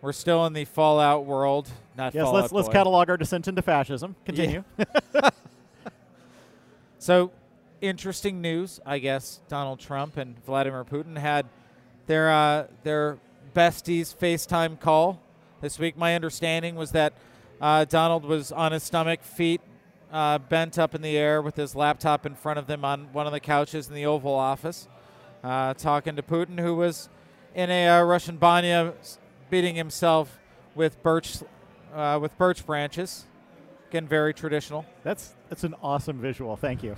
We're still in the Fallout world. Not
Yes.
Fallout
let's let's catalog our descent into fascism. Continue.
So, interesting news, I guess. Donald Trump and Vladimir Putin had their uh, their besties FaceTime call this week. My understanding was that Uh, Donald was on his stomach, feet uh, bent up in the air with his laptop in front of him on one of the couches in the Oval Office, uh, talking to Putin, who was in a uh, Russian banya, beating himself with birch uh, with birch branches. Again, very traditional,
That's that's an awesome visual. Thank you.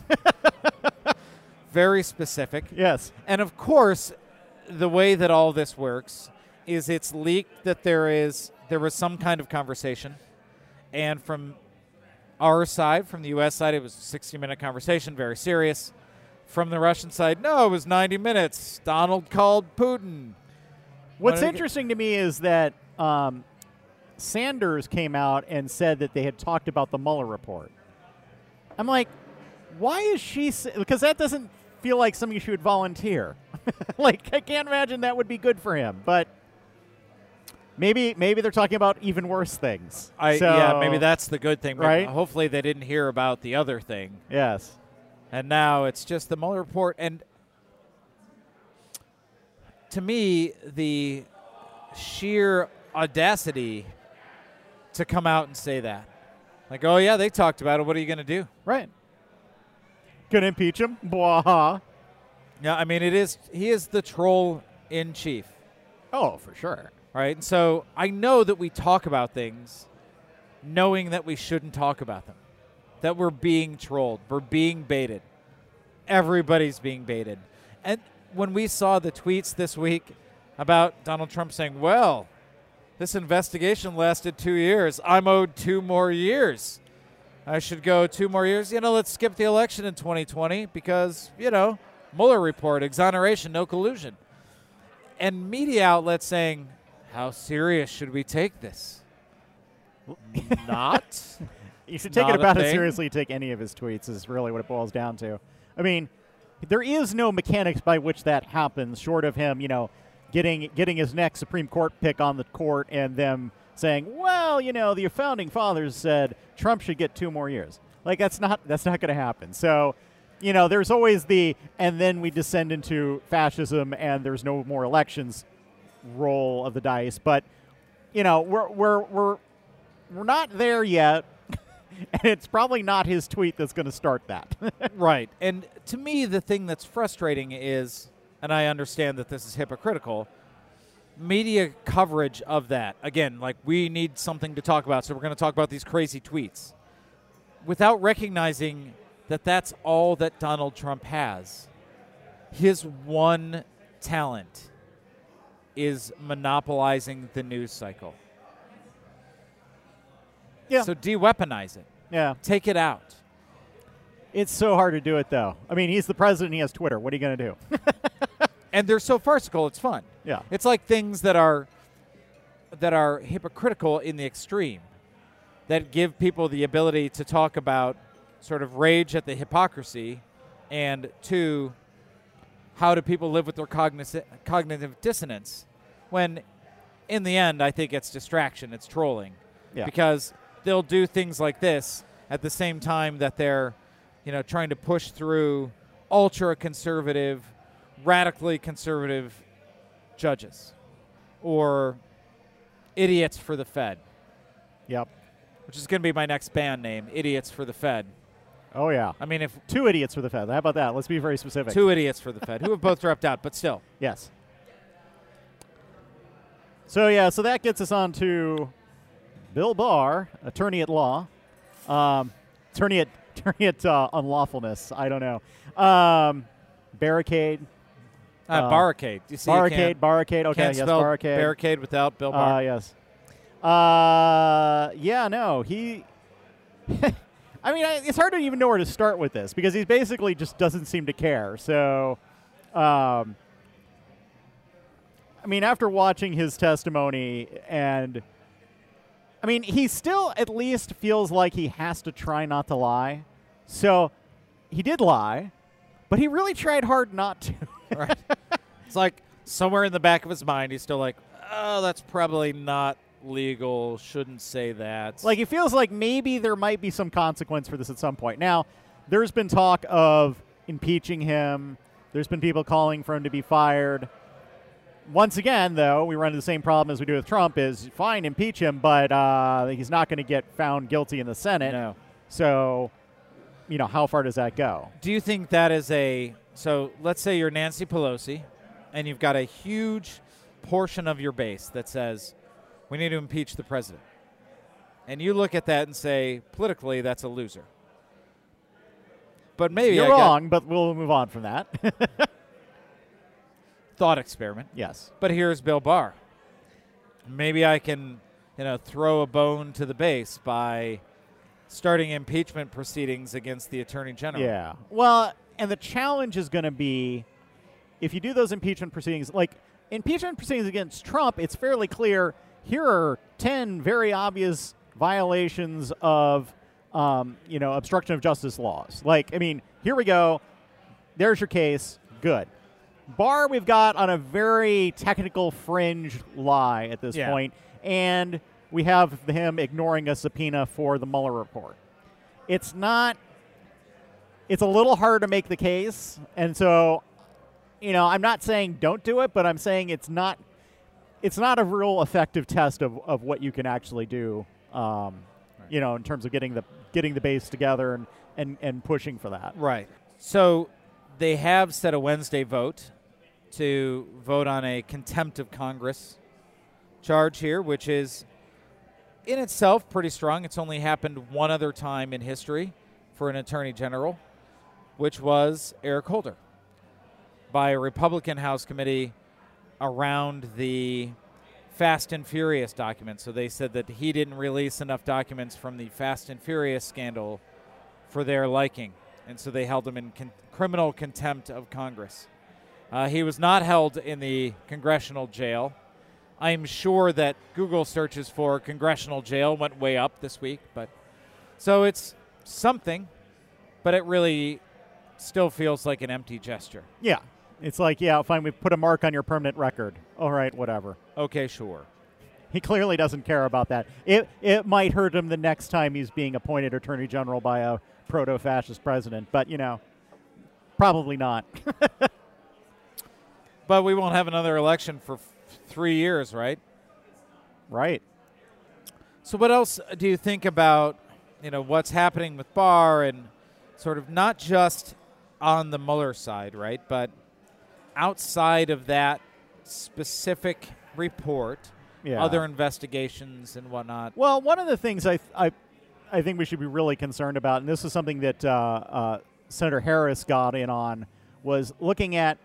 very specific.
yes.
And of course, the way that all this works is it's leaked that there is there was some kind of conversation, and from our side, from the U.S. side, it was a 60-minute conversation, very serious. From the Russian side, no, it was 90 minutes. Donald called Putin.
What's interesting to me is that um, Sanders came out and said that they had talked about the Mueller report. I'm like, why is she? Because that doesn't feel like something she would volunteer. like, I can't imagine that would be good for him. But maybe, maybe they're talking about even worse things.
I,
So-
yeah, maybe that's the good thing. Maybe-
Right?
Hopefully, they didn't hear about the other thing.
Yes.
And now it's just the Mueller report. And to me, the sheer audacity to come out and say that. Like, oh, yeah, they talked about it. What are you going to do?
Right. Gonna impeach him? Blah.
Yeah, I mean, it is, he is the troll in chief,
Oh, for sure.
right? And so I know that we talk about things knowing that we shouldn't talk about them, that we're being trolled, we're being baited. Everybody's being baited. And when we saw the tweets this week about Donald Trump saying, well, this investigation lasted two years. I'm owed two more years. I should go two more years. You know, let's skip the election in 2020 because, you know, Mueller report, exoneration, no collusion. And media outlets saying, how serious should we take this? Not.
You should take
Not
it about as seriously you take any of his tweets is really what it boils down to. I mean, there is no mechanics by which that happens, short of him, you know, getting getting his next Supreme Court pick on the court and them saying, "Well, you know, the founding fathers said Trump should get two more years." Like that's not that's not going to happen. So, you know, there's always the and then we descend into fascism and there's no more elections roll of the dice, but you know, we're we're we're we're not there yet. and it's probably not his tweet that's going to start that.
right. And to me, the thing that's frustrating is, and I understand that this is hypocritical, media coverage of that. Again, like we need something to talk about, so we're going to talk about these crazy tweets without recognizing that that's all that Donald Trump has. His one talent is monopolizing the news cycle.
yeah.
So de weaponize it,
yeah.
take it out.
It's so hard to do it, though. I mean, he's the president. He has Twitter. What are you going to do?
and they're so farcical it's fun
yeah.
it's like things that are that are hypocritical in the extreme that give people the ability to talk about sort of rage at the hypocrisy and two how do people live with their cogniz- cognitive dissonance when in the end i think it's distraction it's trolling
Yeah.
because they'll do things like this at the same time that they're you know trying to push through ultra conservative radically conservative judges or idiots for the fed
Yep.
which is going to be my next band name idiots for the fed
Oh, yeah.
i mean if
Two idiots for the Fed. How about that? Let's be very specific.
two idiots for the fed who have both dropped out but still
Yes. So yeah, so that gets us on to Bill Barr, attorney at law, um, attorney at at uh, unlawfulness. I don't know. Um, barricade,
uh,
Uh,
barricade you see
barricade, barricade. Okay,
can't
yes, barricade.
barricade without bill barr
Uh, yes. Uh, yeah, no, he. I mean, I, it's hard to even know where to start with this because he basically just doesn't seem to care. So, um, I mean, after watching his testimony, and I mean, he still at least feels like he has to try not to lie. So, he did lie, but he really tried hard not to.
right it's like somewhere in the back of his mind he's still like oh that's probably not legal shouldn't say that
Like it feels like maybe there might be some consequence for this at some point. Now, there's been talk of impeaching him. There's been people calling for him to be fired. once again, though, we run into the same problem as we do with Trump: is fine, impeach him, but uh, he's not going to get found guilty in the Senate.
No.
So, you know, how far does that go?
Do you think that is a so? Let's say you're Nancy Pelosi, and you've got a huge portion of your base that says we need to impeach the president, and you look at that and say politically that's a loser. But maybe
You're
I got
wrong, but we'll move on from that.
thought experiment.
yes.
But here's Bill Barr. Maybe I can, you know, throw a bone to the base by starting impeachment proceedings against the attorney general.
Yeah. Well, and the challenge is going to be if you do those impeachment proceedings, like impeachment proceedings against Trump, it's fairly clear here are 10 very obvious violations of, um, you know, obstruction of justice laws. Like, I mean, here we go. There's your case. Good. Barr, we've got on a very technical fringe lie at this
Yeah.
point, and we have him ignoring a subpoena for the Mueller report. It's not it's a little hard to make the case. And so, you know, I'm not saying don't do it, but I'm saying it's not it's not a real effective test of, of what you can actually do. Um, You know, in terms of getting the getting the base together and, and, and pushing for that.
Right. So they have set a Wednesday vote to vote on a contempt of Congress charge here, which is in itself pretty strong. It's only happened one other time in history for an attorney general, which was Eric Holder by a Republican House committee around the Fast and Furious documents. So they said that he didn't release enough documents from the Fast and Furious scandal for their liking. And so they held him in con- criminal contempt of Congress. Uh, he was not held in the congressional jail. I'm sure that Google searches for congressional jail went way up this week, but so it's something, but it really still feels like an empty gesture.
Yeah. It's like, yeah, fine, we put a mark on your permanent record. All right, whatever.
Okay, sure.
He clearly doesn't care about that. It it might hurt him the next time he's being appointed attorney general by a proto-fascist president, but you know, probably not.
But we won't have another election for three years, right?
right.
So, what else do you think about, you know, what's happening with Barr and sort of not just on the Mueller side, right, but outside of that specific report,
Yeah.
other investigations and whatnot?
Well, one of the things I, I, I think we should be really concerned about, and this is something that uh, uh, Senator Harris got in on, was looking at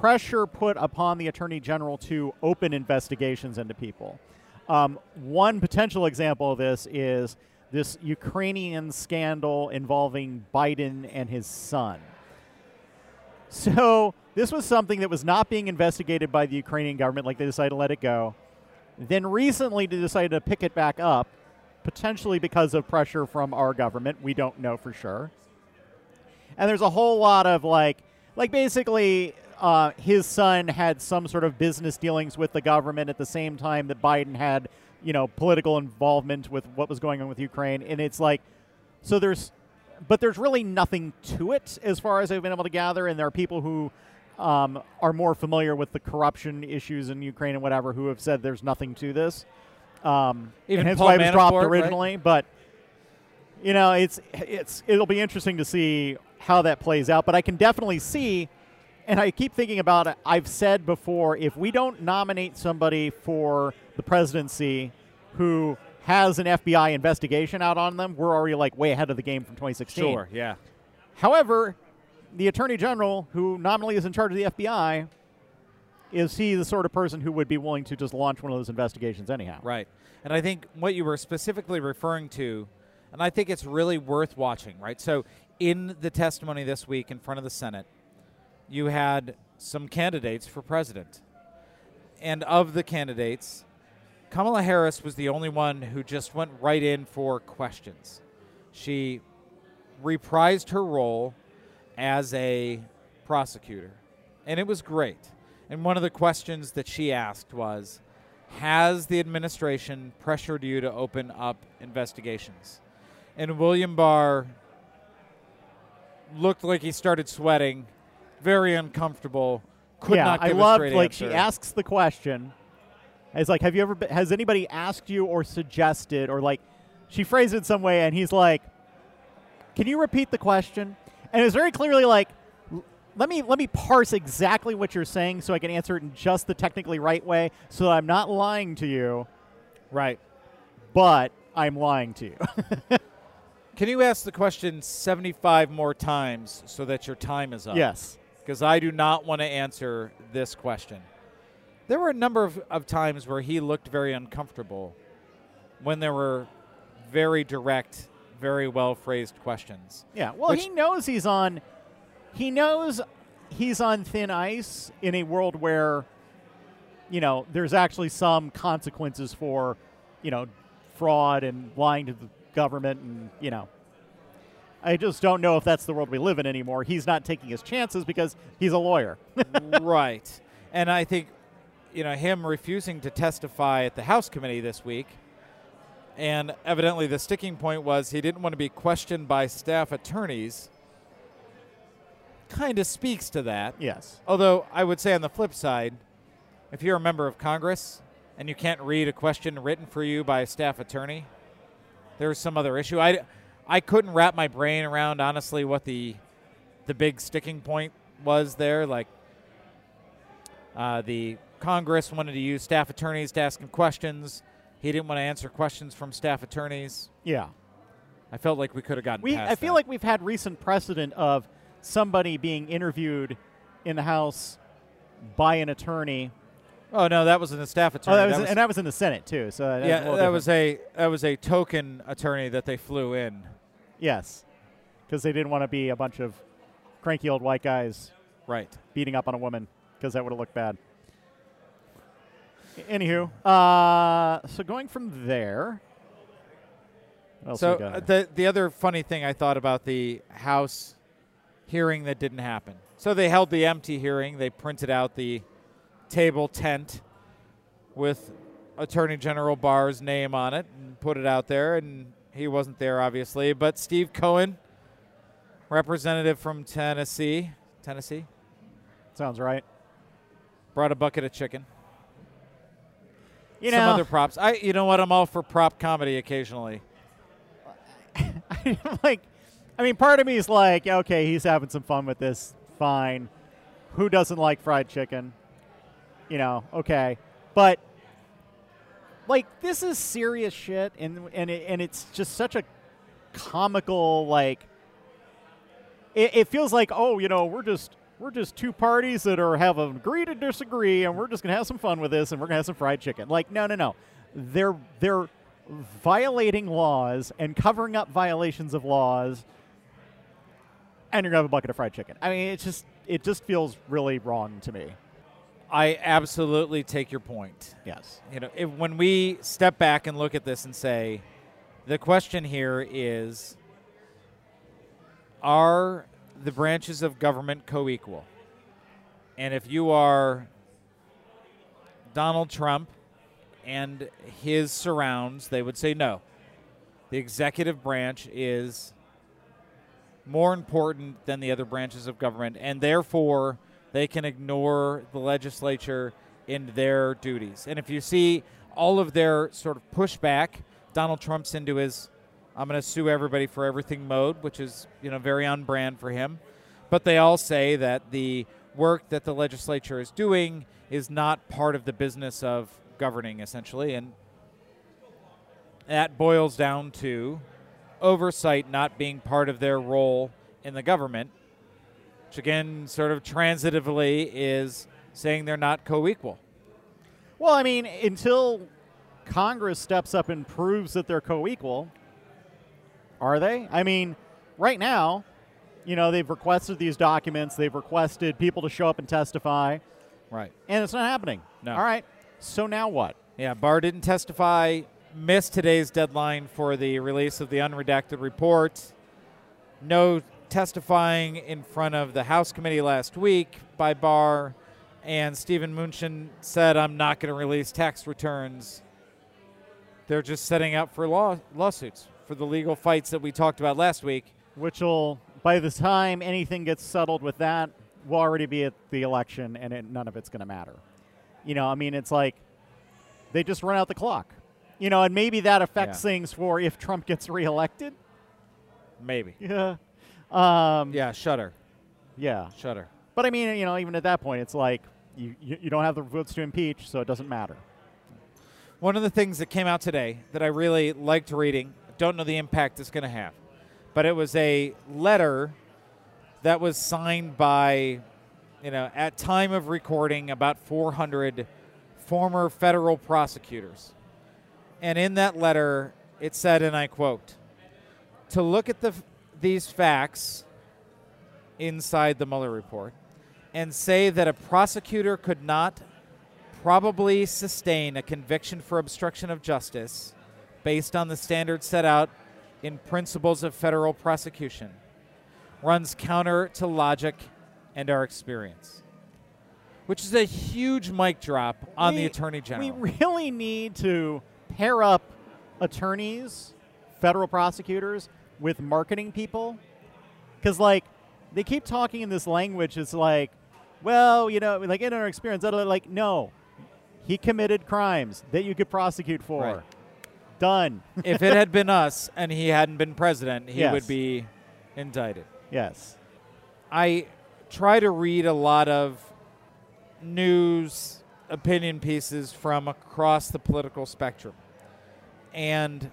pressure put upon the Attorney General to open investigations into people. Um, one potential example of this is this Ukrainian scandal involving Biden and his son. So this was something that was not being investigated by the Ukrainian government, like they decided to let it go. Then recently they decided to pick it back up, potentially because of pressure from our government. We don't know for sure. And there's a whole lot of like, like basically, uh, his son had some sort of business dealings with the government at the same time that Biden had, you know, political involvement with what was going on with Ukraine. And it's like, so there's, but there's really nothing to it as far as I've been able to gather. And there are people who um, are more familiar with the corruption issues in Ukraine and whatever who have said there's nothing to this. Um,
Even
and hence
Paul
why it was dropped
Manafort, right?
originally. But you know, it's it's it'll be interesting to see how that plays out. But I can definitely see, and I keep thinking about it. I've said before, if we don't nominate somebody for the presidency who has an FBI investigation out on them, we're already like way ahead of the game from 2016.
Sure, yeah.
However, the attorney general, who nominally is in charge of the FBI, is he the sort of person who would be willing to just launch one of those investigations anyhow?
Right. And I think what you were specifically referring to, and I think it's really worth watching, right? So, in the testimony this week in front of the Senate, you had some candidates for president. And of the candidates, Kamala Harris was the only one who just went right in for questions. She reprised her role as a prosecutor, and it was great. And one of the questions that she asked was Has the administration pressured you to open up investigations? And William Barr looked like he started sweating, very uncomfortable, could
yeah,
not
I
give
love
a
like
answer.
she asks the question. It's like, have you ever? Been, has anybody asked you or suggested or like? She phrased it some way, and he's like, "Can you repeat the question?" And it's very clearly like, "Let me let me parse exactly what you're saying so I can answer it in just the technically right way, so that I'm not lying to you,
right.
but I'm lying to you."
Can you ask the question 75 more times so that your time is up?
yes.
Because I do not want to answer this question. There were a number of, of times where he looked very uncomfortable when there were very direct, very well phrased questions.
Yeah. Well, he knows he's on. He knows he's on thin ice in a world where, you know, there's actually some consequences for, you know, fraud and lying to the government, and you know. I just don't know if that's the world we live in anymore. He's not taking his chances because he's a lawyer.
right. And I think, you know, him refusing to testify at the House committee this week, and evidently the sticking point was he didn't want to be questioned by staff attorneys, kind of speaks to that.
yes.
Although I would say on the flip side, if you're a member of Congress and you can't read a question written for you by a staff attorney, there's some other issue. I, I couldn't wrap my brain around honestly what the the big sticking point was there. Like uh, the Congress wanted to use staff attorneys to ask him questions. He didn't want to answer questions from staff attorneys.
Yeah.
I felt like we could have gotten
We,
past
I feel
that.
like we've had recent precedent of somebody being interviewed in the House by an attorney.
Oh no, that was in the staff attorney.
Oh, that was,
That was-
and that was in the Senate too. So that's a
yeah,
little
that was a that was a token attorney that they flew in.
yes, because they didn't want to be a bunch of cranky old white guys
Right.
beating up on a woman because that would have looked bad. Anywho, uh, so going from there,
So uh, the the other funny thing I thought about the House hearing that didn't happen. So they held the empty hearing. They printed out the table tent with Attorney General Barr's name on it and put it out there, and he wasn't there obviously. But Steve Cohen, representative from Tennessee, Tennessee,
Sounds right.
brought a bucket of chicken.
You know
Some
know,
other props. I, you know what? I'm all for prop comedy occasionally.
like, I mean, part of me is like, okay, he's having some fun with this. Fine. Who doesn't like fried chicken? You know, okay. But like, this is serious shit, and and it, and it's just such a comical like. It, it feels like, oh, you know, we're just we're just two parties that are have agree to disagree, and we're just gonna have some fun with this, and we're gonna have some fried chicken. Like, no, no, no. They're they're violating laws and covering up violations of laws, and you're gonna have a bucket of fried chicken. I mean, it's just it just feels really wrong to me.
I absolutely take your point.
Yes.
you know, if, when we step back and look at this and say, the question here is, are the branches of government co-equal? And if you are Donald Trump and his surrounds, they would say no. The executive branch is more important than the other branches of government, and therefore they can ignore the legislature in their duties. And if you see all of their sort of pushback, Donald Trump's into his I'm going to sue everybody for everything mode, which is, you know, very on brand for him. But they all say that the work that the legislature is doing is not part of the business of governing essentially and that boils down to oversight not being part of their role in the government, which again, sort of transitively, is saying they're not co equal.
Well, I mean, until Congress steps up and proves that they're co-equal, are they? I mean, right now, you know, they've requested these documents, they've requested people to show up and testify,
Right.
and it's not happening.
No.
All right. So now what?
Yeah, Barr didn't testify, missed today's deadline for the release of the unredacted report. No testifying in front of the House committee last week by Barr. And Steven Mnuchin said, I'm not going to release tax returns. They're just setting up for law- lawsuits, for the legal fights that we talked about last week.
Which will, by the time anything gets settled with that, we'll already be at the election and it, none of it's going to matter. You know, I mean, it's like they just run out the clock. You know, and maybe that affects
Yeah.
things for if Trump gets reelected.
Maybe.
Yeah. Um,
Yeah, shudder.
Yeah.
Shudder.
But I mean, you know, even at that point, it's like you, you, you don't have the votes to impeach, so it doesn't matter.
One of the things that came out today that I really liked reading, don't know the impact it's going to have, but it was a letter that was signed by, you know, at time of recording, about 400 former federal prosecutors. And in that letter, it said, and I quote, to look at the, these facts inside the Mueller report and say that a prosecutor could not probably sustain a conviction for obstruction of justice based on the standards set out in principles of federal prosecution runs counter to logic and our experience. Which is a huge mic drop on the Attorney General.
We really need to pair up attorneys, federal prosecutors, with marketing people. Because, like, they keep talking in this language. It's like, well, you know, like in our experience, like, no, he committed crimes that you could prosecute for.
Right.
Done.
if it had been us and he hadn't been president, he
Yes.
would be indicted.
yes.
I try to read a lot of news opinion pieces from across the political spectrum. And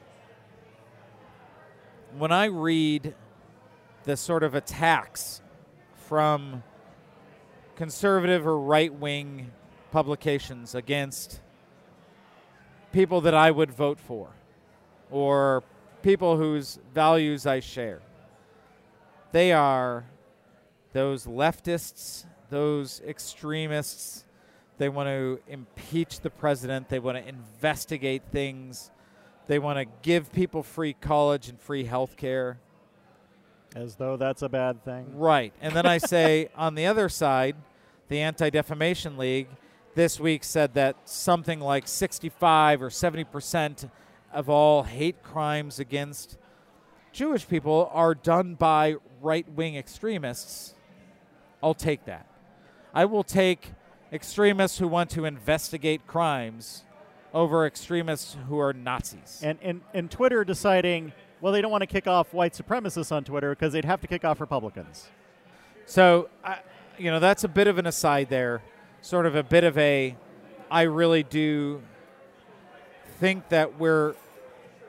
when I read the sort of attacks from conservative or right wing publications against people that I would vote for or people whose values I share, they are those leftists, those extremists. They want to impeach the president. They want to investigate things. They want to give people free college and free health care.
As though that's a bad thing.
Right. And then I say on the other side, the Anti Defamation League this week said that something like 65 or 70% of all hate crimes against Jewish people are done by right wing extremists. I'll take that. I will take extremists who want to investigate crimes over extremists who are Nazis.
And, and, and Twitter deciding, well, they don't want to kick off white supremacists on Twitter because they'd have to kick off Republicans.
So, I, you know, that's a bit of an aside there, sort of a bit of a. I really do think that we're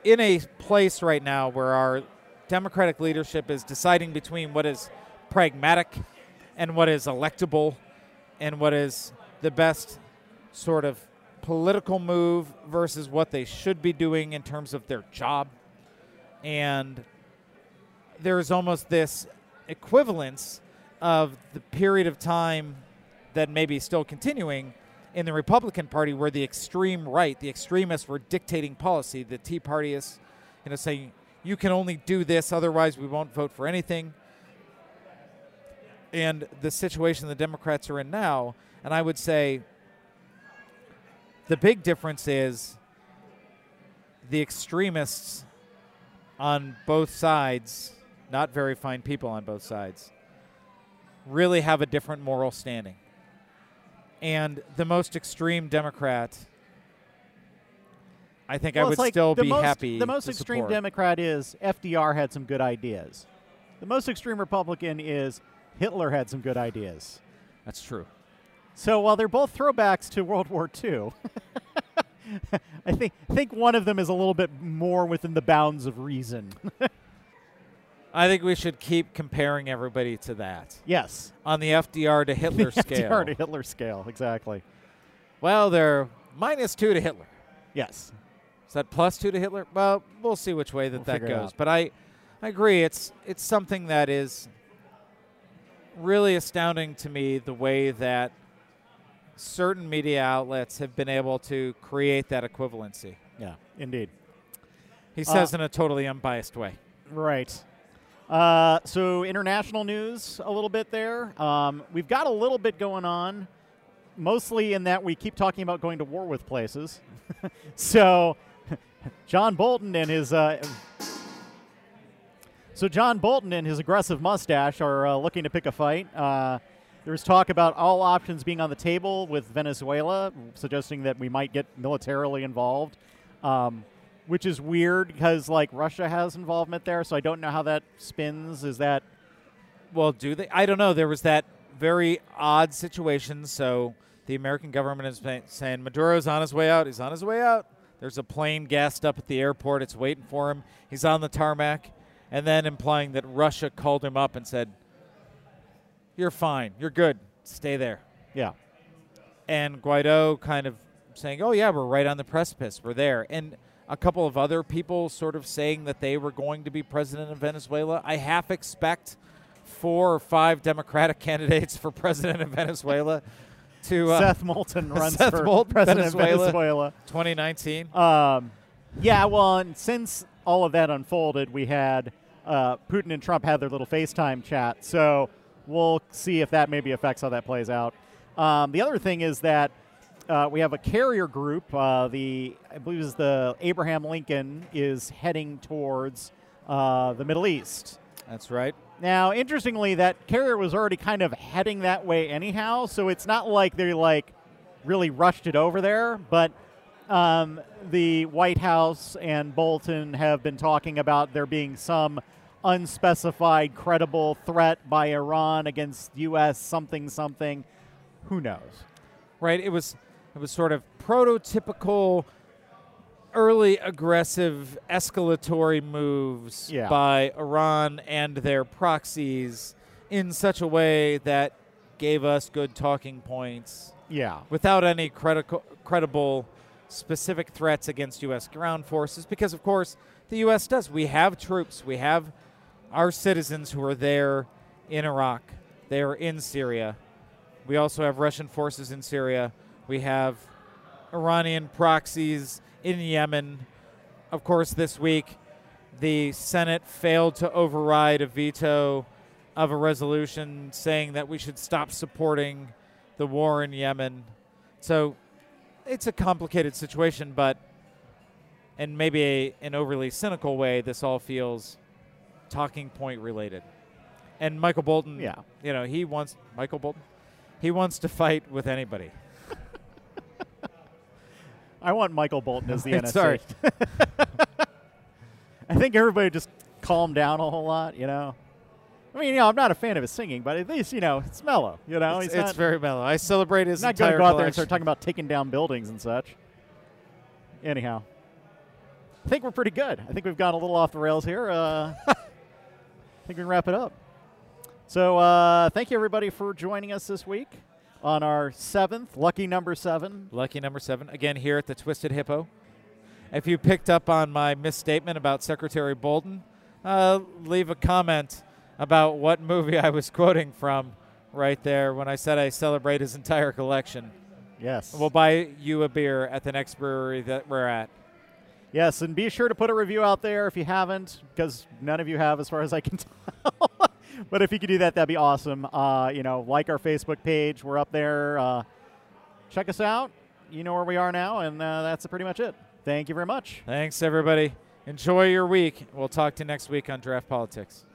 in a place right now where our Democratic leadership is deciding between what is pragmatic and what is electable and what is the best sort of political move versus what they should be doing in terms of their job. And there's almost this equivalence of the period of time that may be still continuing in the Republican Party where the extreme right, the extremists were dictating policy. The Tea Party is, you know, saying you can only do this, otherwise we won't vote for anything. And the situation the Democrats are in now, and I would say the big difference is the extremists on both sides, not very fine people on both sides, really have a different moral standing. And the most extreme Democrat, I think I would
like
still be
most,
happy.
The most
to
extreme
support.
Democrat is FDR had some good ideas. The most extreme Republican is Hitler had some good ideas.
That's true.
So while they're both throwbacks to World War II, I think think one of them is a little bit more within the bounds of reason.
I think we should keep comparing everybody to that
yes,
on the FDR to Hitler scale.
FDR to Hitler scale, exactly.
Well, they're minus two to Hitler.
Yes,
Is that plus two to Hitler? Well, we'll see which way that
We'll
that goes. But I, I agree. It's it's something that is really astounding to me the way that certain media outlets have been able to create that equivalency.
yeah, indeed.
He
Uh,
says in a totally unbiased way.
Right. Uh, so international news a little bit there. Um, we've got a little bit going on, mostly in that we keep talking about going to war with places. so John Bolton and his uh, so John Bolton and his aggressive mustache are uh, looking to pick a fight. There was talk about all options being on the table with Venezuela, suggesting that we might get militarily involved, um, which is weird because like Russia has involvement there. So I don't know how that spins. Is that
Well, do they? I don't know. There was that very odd situation. So the American government is saying Maduro's on his way out. He's on his way out. There's a plane gassed up at the airport. It's waiting for him. He's on the tarmac. And then implying that Russia called him up and said, You're fine. You're good. Stay there.
yeah?
and Guaido kind of saying, "Oh yeah, we're right on the precipice. We're there." And a couple of other people sort of saying that they were going to be president of Venezuela. I half expect four or five Democratic candidates for president of Venezuela to uh,
Seth Moulton runs
Seth
for
Moulton,
president
Venezuela.
of Venezuela.
2019.
Um, yeah, well, and since all of that unfolded, we had uh, Putin and Trump had their little FaceTime chat. So we'll see if that maybe affects how that plays out. Um, the other thing is that uh, we have a carrier group. Uh, the I believe is the Abraham Lincoln is heading towards uh, the Middle East.
That's right.
Now, interestingly, that carrier was already kind of heading that way anyhow, so it's not like they like really rushed it over there. But um, the White House and Bolton have been talking about there being some unspecified credible threat by Iran against U.S. something something. Who knows?
Right. It was it was sort of prototypical early aggressive escalatory moves
Yeah.
by Iran and their proxies in such a way that gave us good talking points
Yeah.
without any credible credible specific threats against US ground forces because of course the US does we have troops we have our citizens who are there in Iraq they are in Syria. We also have Russian forces in Syria. We have Iranian proxies in Yemen. Of course this week the Senate failed to override a veto of a resolution saying that we should stop supporting the war in Yemen. So it's a complicated situation, but in maybe a, an overly cynical way, this all feels talking point related. And Michael Bolton,
Yeah.
you know, he wants Michael Bolton, he wants to fight with anybody.
I want Michael Bolton as the NSA.
Sorry.
I think everybody just calmed down a whole lot, you know. I mean, you know, I'm not a fan of his singing, but at least you know it's mellow. You know,
it's, it's
not,
very mellow. I celebrate his
not going to go out there and start talking about taking down buildings and such. Anyhow, I think we're pretty good. I think we've gone a little off the rails here. Uh, I think we can wrap it up. So, uh, thank you everybody for joining us this week on our seventh lucky number seven.
Lucky number seven. Again, here at the Twisted Hippo. If you picked up on my misstatement about Secretary Bolton, uh, leave a comment about what movie I was quoting from right there when I said I celebrate his entire collection.
Yes.
We'll buy you a beer at the next brewery that we're at.
Yes, and be sure to put a review out there if you haven't, because none of you have, as far as I can tell. but if you could do that, that'd be awesome. Uh, you know, like our Facebook page, we're up there. Uh, check us out. You know where we are now, and uh, that's pretty much it. Thank you very much.
Thanks, everybody. Enjoy your week. We'll talk to you next week on Draught Politics.